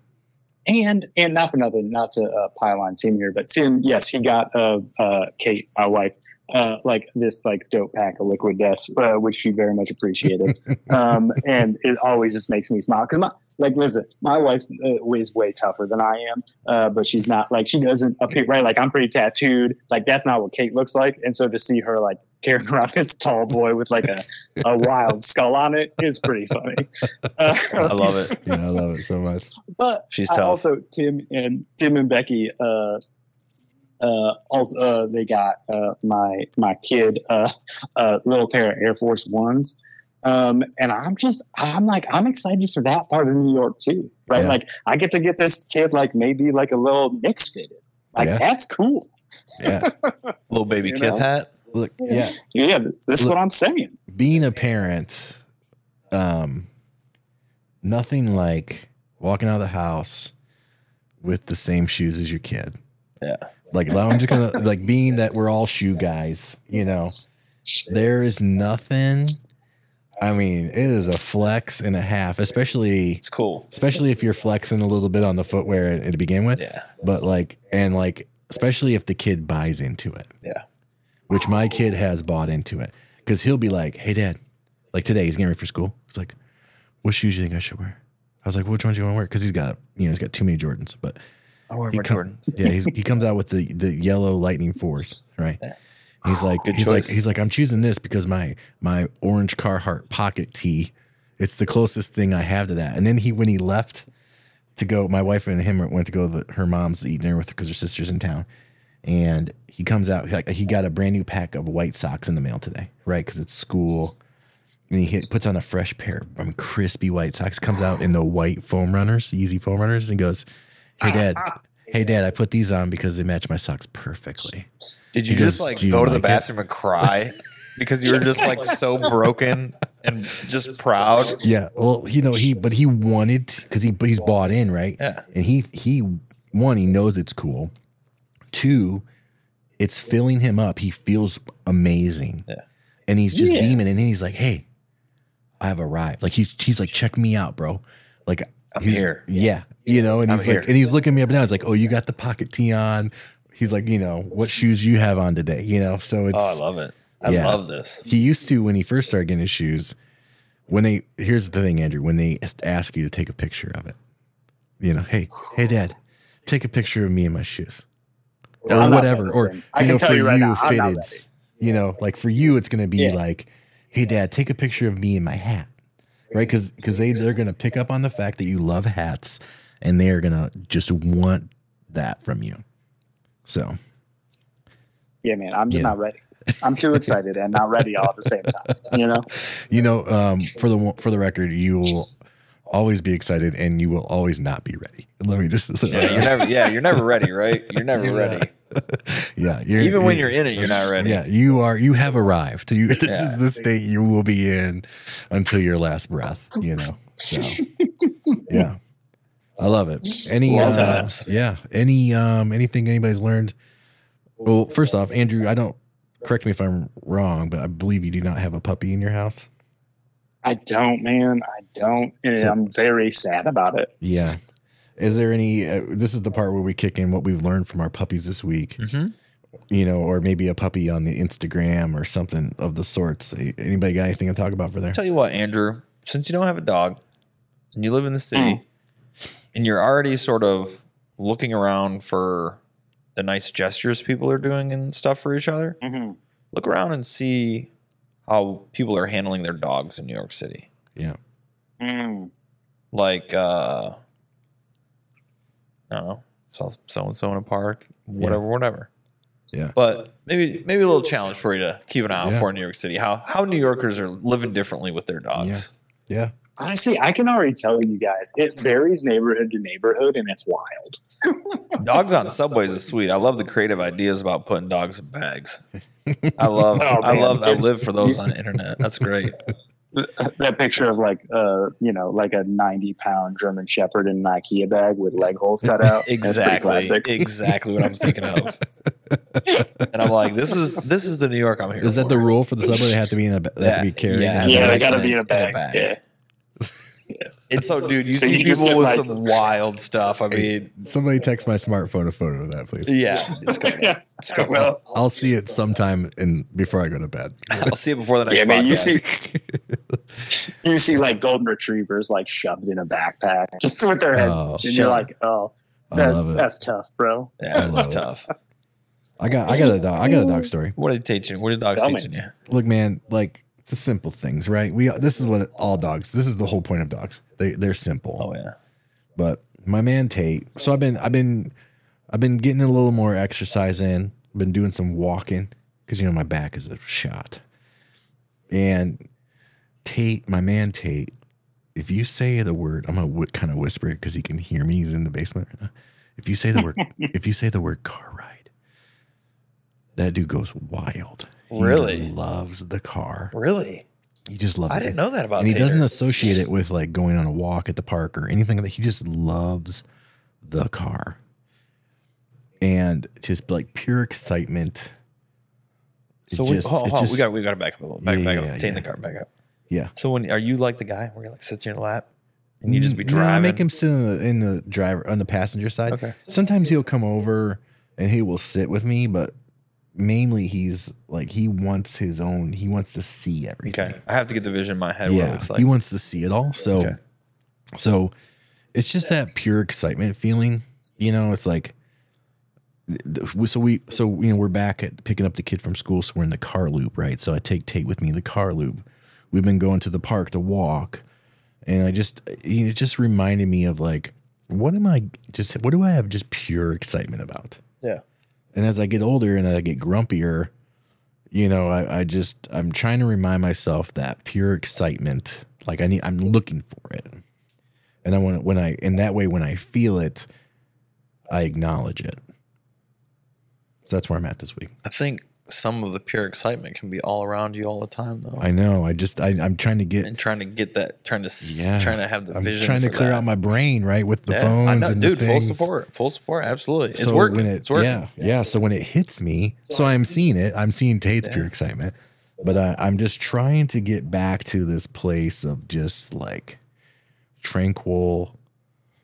And and not for nothing, not to uh, pile on Tim here, but Tim, yes, he got uh, uh, Kate, my wife, uh, like this like dope pack of liquid deaths, uh, which she very much appreciated, <laughs> um, and it always just makes me smile because my like listen, my wife uh, is way tougher than I am, uh, but she's not like she doesn't appear right. Like I'm pretty tattooed, like that's not what Kate looks like, and so to see her like carrying <laughs> around this tall boy with like a, a wild skull on it is pretty funny. <laughs> Uh, I love it. Yeah. I love it so much. but She's tough. also Tim and Tim and Becky uh uh also uh, they got uh my my kid uh a little pair of Air Force Ones. Um and I'm just I'm like I'm excited for that part of New York too. Right? Yeah. Like I get to get this kid like maybe like a little Knicks fitted. Like Yeah. that's cool. Yeah. <laughs> Little baby You Kith know? hat. Look. Yeah. Yeah, this is Look- what I'm saying. being a parent, um, nothing like walking out of the house with the same shoes as your kid. Yeah. Like I'm just gonna like being that we're all shoe guys, you know. There is nothing. I mean, it is a flex and a half, especially It's cool. especially if you're flexing a little bit on the footwear to begin with. Yeah. But like, and like, especially if the kid buys into it. Yeah. Which my kid has bought into it because he'll be like, "Hey, dad, like today he's getting ready for school. He's like, what shoes do you think I should wear? I was like, which ones do you want to wear? Because he's got, you know, he's got too many Jordans. But I wear He my come- Jordans. yeah, he's, he comes out with the the yellow Lightning Force, right? Yeah. He's like, Good he's like, he's like, I'm choosing this because my my orange Carhartt pocket tee, it's the closest thing I have to that. And then he, when he left to go, my wife and him went to go. To the, her mom's to eat dinner with her because her sister's in town, and he comes out like he got a brand new pack of white socks in the mail today, right? Because it's school. And he hit, puts on a fresh pair of um, crispy white socks. Comes out in the white foam runners, Yeezy foam runners, and goes, "Hey dad, hey dad, I put these on because they match my socks perfectly." Did you goes, just like "Do you go to the like it?" bathroom and cry <laughs> because you were just like <laughs> so broken and just proud? Yeah, well, you know he, but he wanted because he he's bought in, right? Yeah. and he he one he knows it's cool. Two, it's filling him up. He feels amazing. Yeah. and he's just Yeah. beaming, and then he's like, "Hey, I've arrived." Like he's he's like, "Check me out, bro." Like I'm here. Yeah, you know, and I'm he's like, and he's looking me up and down. He's like, "Oh, you got the pocket tee on." He's like, you know, what shoes you have on today? You know, so it's. Oh, I love it. I Yeah. love this. He used to when he first started getting his shoes. When they here's the thing, Andrew. When they ask you to take a picture of it, you know, hey, hey, Dad, take a picture of me and my shoes, or I'm whatever. Or Tim. I you know, for you right you, now, if I'm it is, you know, like for you, it's gonna be Yeah. like, hey, Dad, take a picture of me in my hat, right? Because because they they're gonna pick up on the fact that you love hats, and they're gonna just want that from you. So Yeah, man, I'm just Yeah. not ready. I'm too excited and not ready all at the same time. You know, you know, um, for the for the record, you will always be excited, and you will always not be ready. Let me just Yeah, you're never. Yeah, you're never ready, right? You're never Yeah. ready. <laughs> yeah, you're, Even when you're in it, you're not ready. Yeah, you are. You have arrived. You, this Yeah. is the state you will be in until your last breath. You know. So, <laughs> yeah, I love it. Any uh, times. yeah. Any um anything anybody's learned? Well, first off, Andrew, I don't correct me if I'm wrong, but I believe you do not have a puppy in your house. I don't, man. I don't, and So- I'm very sad about it. Yeah. Is there any? Uh, this is the part where we kick in what we've learned from our puppies this week. Mhm. You know, or maybe a puppy on the Instagram or something of the sorts. Anybody got anything to talk about for there? Tell you what, Andrew, since you don't have a dog and you live in the city and you're already sort of looking around for the nice gestures people are doing and stuff for each other, Mhm. look around and see how people are handling their dogs in New York City. Yeah. Mm. Like, uh, I don't know, saw so and so in a park, whatever, whatever. Yeah. But maybe maybe a little challenge for you to keep an eye out Yeah. for in New York City. How how New Yorkers are living differently with their dogs. Yeah. Honestly, I can already tell you guys, it varies neighborhood to neighborhood, and it's wild. <laughs> Dogs on subways is sweet. I love the creative ideas about putting dogs in bags. I <laughs> love, Oh, I man. love, I live for those on the internet. That's great. <laughs> that picture of like uh you know like a 90 pound german shepherd in an ikea bag with leg holes cut out Exactly, exactly what I'm thinking of. And I'm like, this is this is the New York I'm here. Is that the rule for the subway? They have to be in a. They have to be carried. Yeah. in a yeah bag? they gotta be in a- a bag, in a bag. yeah It's so, dude. You So see you people with like- some wild stuff. I mean, Somebody text my smartphone a photo of that, please. yeah, it's <laughs> coming. yeah It's coming. well I'll see it sometime in before I go to bed. <laughs> I'll see it before the next <laughs> yeah man you see you see like golden retrievers like shoved in a backpack just with their head Oh, and shit. you're like oh I that- love it. that's tough bro Yeah, I it's it. tough. I got. I got a dog. I got a dog story. What did they teach you? What did dogs Tell me. teaching you? Look, man. Like the simple things, right? We. This is what all dogs. This is the whole point of dogs. They they're simple. Oh yeah. But my man Tate. So I've been I've been I've been getting a little more exercise in. I've Been doing some walking because you know my back is a shot. And Tate, my man Tate, if you say the word, I'm gonna w- kind of whisper it because he can hear me. He's in the basement right now. If you say the word, <laughs> if you say the word car ride, that dude goes wild. He Really? loves the car. Really? He just loves I it I didn't know that about. and he doesn't associate it with like going on a walk at the park or anything like that. He just loves the car and just like pure excitement. It So we, just- hold, hold, just- we got we got to back up a little. Back, Yeah, back up. yeah, Take yeah. the car back up. Yeah. So when are you like the guy where he like sits in your lap and you just be mm, No, driving? I make him sit in the, in the driver on the passenger side. Okay. Sometimes he'll come over and he will sit with me, but mainly he's like he wants his own. He wants to see everything. Okay. I have to get the vision in my head what it Yeah, looks like. he wants to see it all. So, Okay. so it's just that pure excitement feeling. You know, it's like. So we, so you know, we're back at picking up the kid from school. So we're in the car loop, right? So I take Tate with me in the car loop. We've been going to the park to walk, and I just, it just reminded me of like, what am I just, what do I have just pure excitement about? yeah. And as I get older and I get grumpier, you know, I, I just I'm trying to remind myself that pure excitement, like I need, I'm looking for it, and I want when I in that way when I feel it, I acknowledge it. So that's where I'm at this week. I think some of the pure excitement can be all around you all the time though. I know. I just I, I'm trying to get. and trying to get that trying to Yeah. trying to have the I'm vision trying to clear that. out my brain right with the Yeah, phones I know, and dude the full support full support absolutely it's So working when it's it's working yeah, yeah. So when it hits me, so I'm seeing it. I'm seeing Tate's pure excitement, but I, I'm just trying to get back to this place of just like tranquil,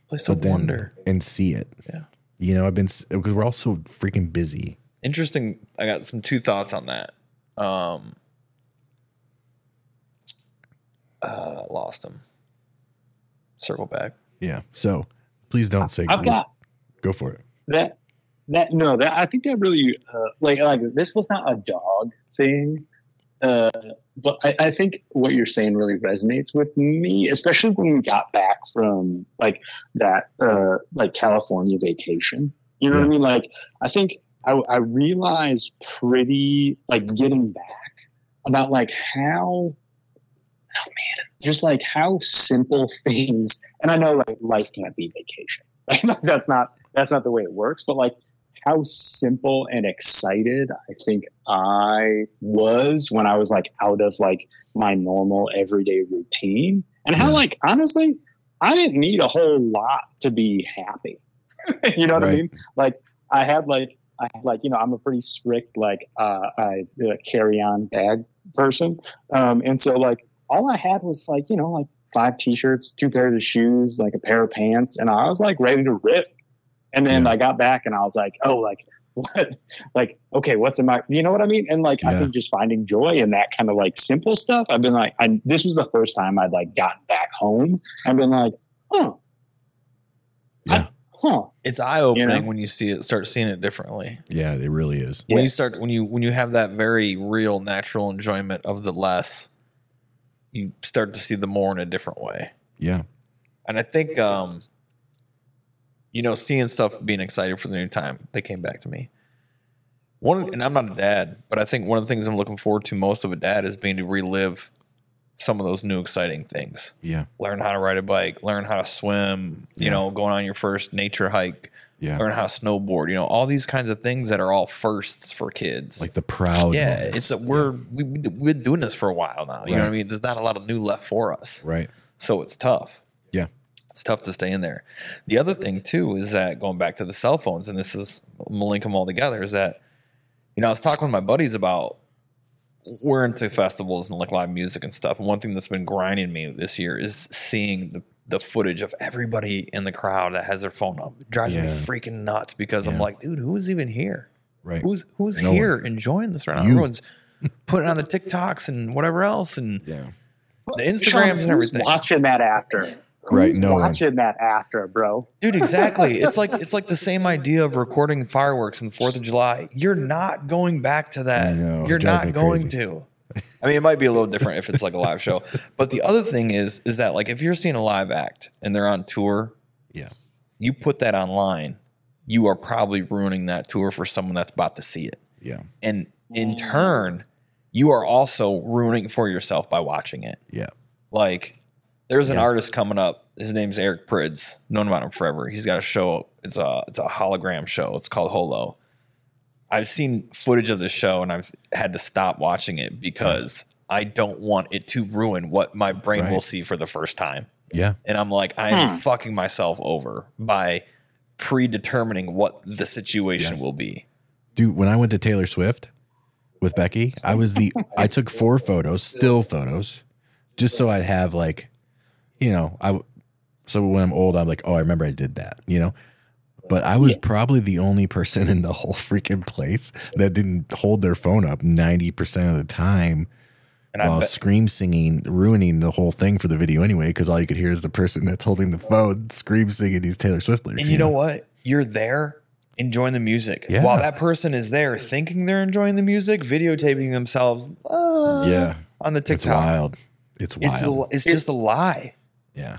place but of wonder and see it. Yeah. You know, I've been because we're all so freaking busy. Interesting i got some two thoughts on that um uh lost them circle back Yeah. So please don't say I've got go for it. that that no that I think that really uh, like like this was not a dog thing, uh, but I, I think what you're saying really resonates with me, especially when we got back from like that uh, like California vacation. You know what I mean? Like I think I, I realized pretty like getting back about like how oh man just like how simple <laughs> things and I know like life can't be vacation. <laughs> Like that's not that's not the way it works, but like how simple and excited I think I was when I was like out of like my normal everyday routine. And how hmm. like honestly, I didn't need a whole lot to be happy. <laughs> you know what I mean? Like I had like I like you know I'm a pretty strict like uh, I uh, carry on bag person, um, and so like all I had was like you know like five t-shirts, two pairs of shoes, like a pair of pants, and I was like ready to rip. And then Yeah. I got back and I was like, oh, like <laughs> what? Like okay, what's in my? You know what I mean? And like I Yeah. think just finding joy in that kind of like simple stuff. I've been like, I this was the first time I'd like gotten back home. I've been like, Yeah. Huh. it's eye-opening You know? when you see it start seeing it differently Yeah, it really is. when Yeah. you start when you when you have that very real natural enjoyment of the less you start to see the more in a different way Yeah. and i think um you know seeing stuff being excited for the new time they came back to me one and i'm not a dad but i think one of the things i'm looking forward to most of a dad is being to relive some of those new exciting things Yeah. learn how to ride a bike learn how to swim you Yeah. know going on your first nature hike Yeah. learn how to snowboard you know all these kinds of things that are all firsts for kids Like the proud. yeah moments. it's a, we're we, we've been doing this for a while now you know what i mean there's not a lot of new left for us right. so it's tough Yeah. it's tough to stay in there the other thing too is that going back to the cell phones and this is I'm gonna link them all together is that you know i was talking with my buddies about we're into festivals and like live music and stuff and one thing that's been grinding me this year is seeing the the footage of everybody in the crowd that has their phone up it drives me freaking nuts because i'm like dude who's even here Right. Who's who's No here enjoying this right now? You. Everyone's <laughs> putting on the TikToks and whatever else and yeah. the Sean, Instagrams and everything. Watching that after, Right, Who's no one. watching that after, bro. Dude, exactly. It's like it's like the <laughs> same idea of recording fireworks on the Fourth of July. You're not going back to that. Know, You're not going crazy. to. <laughs> I mean, it might be a little different if it's like a live show. <laughs> But the other thing is, is that like if you're seeing a live act and they're on tour, Yeah. you put that online, you are probably ruining that tour for someone that's about to see it. Yeah. And in turn, you are also ruining for yourself by watching it. Yeah. Like, there's an Yeah. artist coming up. His name's Eric Prydz. Known about him forever. He's got a show. It's a it's a hologram show. It's called Holo. I've seen footage of the show and I've had to stop watching it because I don't want it to ruin what my brain will see for the first time. Yeah. And I'm like, I am Hmm. fucking myself over by predetermining what the situation will be. Dude, when I went to Taylor Swift with Becky, I was the I took four photos, still photos, just so I'd have like, you know, I so when I'm old, I'm like, oh, I remember I did that, you know. but I was probably the only person <laughs> in the whole freaking place that didn't hold their phone up 90% of the time And while scream singing, ruining the whole thing for the video anyway, because all you could hear is the person that's holding the phone scream singing these Taylor Swift lyrics. and you know what? You're there enjoying the music. Yeah. While that person is there thinking they're enjoying the music, videotaping themselves uh, Yeah. on the TikTok. It's wild. It's It's, wild. a, it's just a lie. Yeah.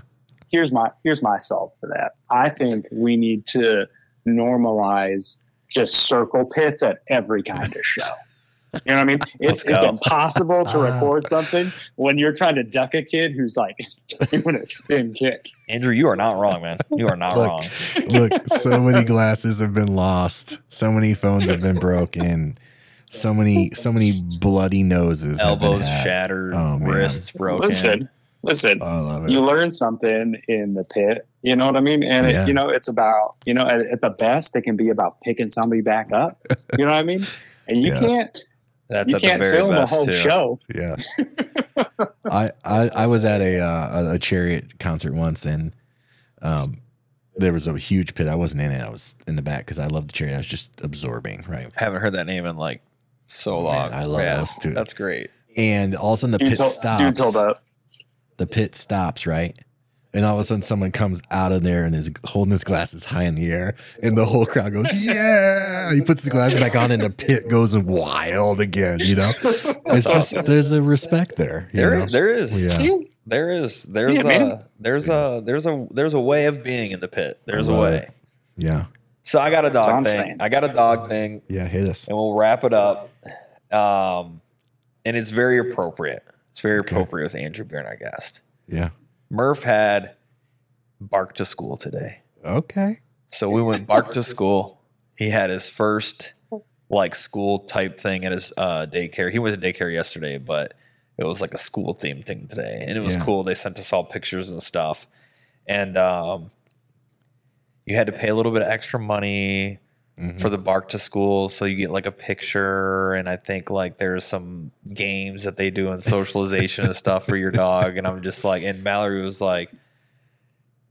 here's my here's my solve for that. I think we need to normalize just circle pits at every kind of show. You know what I mean? <laughs> It's it's impossible to Ah. record something when you're trying to duck a kid who's like <laughs> doing a spin kick. Andrew, you are not wrong, man. You are not Look, wrong. <laughs> Look, so many glasses have been lost. So many phones have been broken. So many, so many bloody noses. Elbows shattered, Oh, wrists broken. Listen, listen. I love it. You learn something in the pit. You know what I mean? And Yeah. it, you know, it's about you know at, at the best, it can be about picking somebody back up. <laughs> You know what I mean? And you Yeah. can't That's you can't very film a whole too. show. Yeah. <laughs> I, I I was at a uh, a- a chariot concert once and um there was a huge pit. I wasn't in it. I was in the back because I love the chariot. I was just absorbing, right? I Haven't heard that name in like so Man, long. I love Yeah, those two. That's great. And all of a sudden the Dude's, pit hold, stops. dude's hold up. The pit stops, right? And all of a sudden, someone comes out of there and is holding his glasses high in the air, and the whole crowd goes, <laughs> "Yeah!" He puts the glasses back on, and the pit goes wild again. You know, <laughs> it's just there's a respect there. you There, know? there is. Yeah. See, There is. There's Yeah, a. man. There's a. There's a. There's a way of being in the pit. There's a way. it. yeah, So I got a dog I'm thing. saying. I got a dog thing, yeah. Hit us. and we'll wrap it up. Um, and it's very appropriate. It's very Okay. appropriate with Andrew being our guest. Yeah. Murph had bark to school today. Okay. So we went bark to school. He had his first like school type thing at his uh, daycare. He went to daycare yesterday, but it was like a school themed thing today, and it was Yeah. cool. They sent us all pictures and stuff, and um, you had to pay a little bit of extra money Mhm. for the bark to school, so you get like a picture, and I think like there's some games that they do and socialization and stuff for your dog, and I'm just like, and Mallory was like.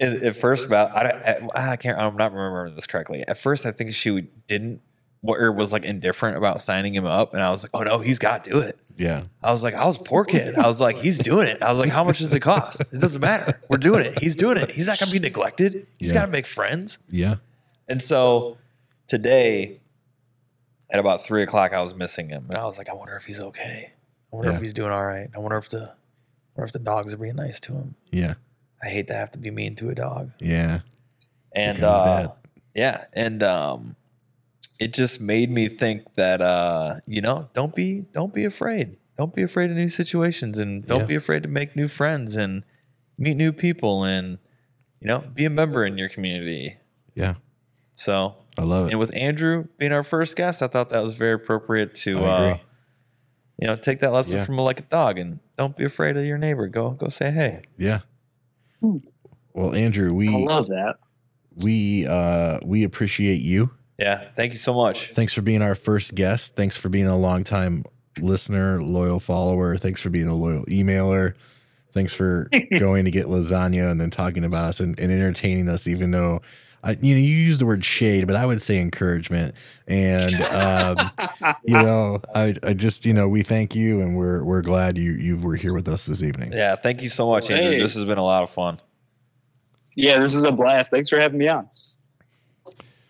At, at first, about I, I, I can't. I'm not remembering this correctly. At first, I think she didn't, or was like indifferent about signing him up, and I was like, "Oh no, he's got to do it." Yeah. I was like, "I was a poor kid." I was like, "He's doing it." I was like, "How much does it cost?" It doesn't matter. We're doing it. He's doing it. He's not gonna be neglected. He's Yeah. got to make friends. Yeah. And so today, at about three o'clock, I was missing him, and I was like, "I wonder if he's okay. I wonder Yeah. if he's doing all right. I wonder if the, wonder if the dogs are being nice to him." Yeah. I hate to have to be mean to a dog. Yeah. and uh, yeah, and um, it just made me think that uh, you know, don't be don't be afraid. Don't be afraid of new situations, and don't Yeah. be afraid to make new friends and meet new people, and you know, be a member in your community. Yeah. So, I love it. and with Andrew being our first guest, I thought that was very appropriate to, uh, you know, take that lesson Yeah. from like a dog, and don't be afraid of your neighbor. Go go say hey. Yeah. Well, Andrew, I we love that. we uh we appreciate you. Yeah, thank you so much. Thanks for being our first guest. Thanks for being a longtime listener, loyal follower. Thanks for being a loyal emailer. Thanks for <laughs> going to get lasagna and then talking about us and, and entertaining us, even though I, you know, you use the word shade, but I would say encouragement. And um, <laughs> you know, I, I just, you know, we thank you and we're we're glad you you were here with us this evening. Yeah, thank you so much, Andrew. Hey. This has been a lot of fun. Yeah, this is a blast. Thanks for having me on.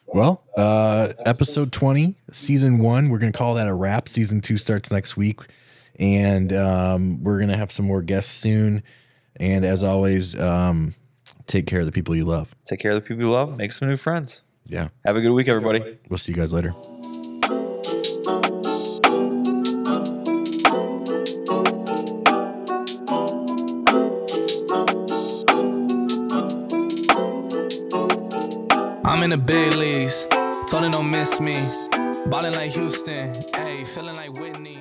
Well, uh, episode 20, season one, we're going to call that a wrap. Season two starts next week. And um, we're going to have some more guests soon. And as always, um, take care of the people you love. Take care of the people you love. Make some new friends. Yeah. Have a good week, everybody. We'll see you guys later. I'm in the big leagues. Told her don't miss me. Ballin' like Houston. Ayy, feeling like Whitney.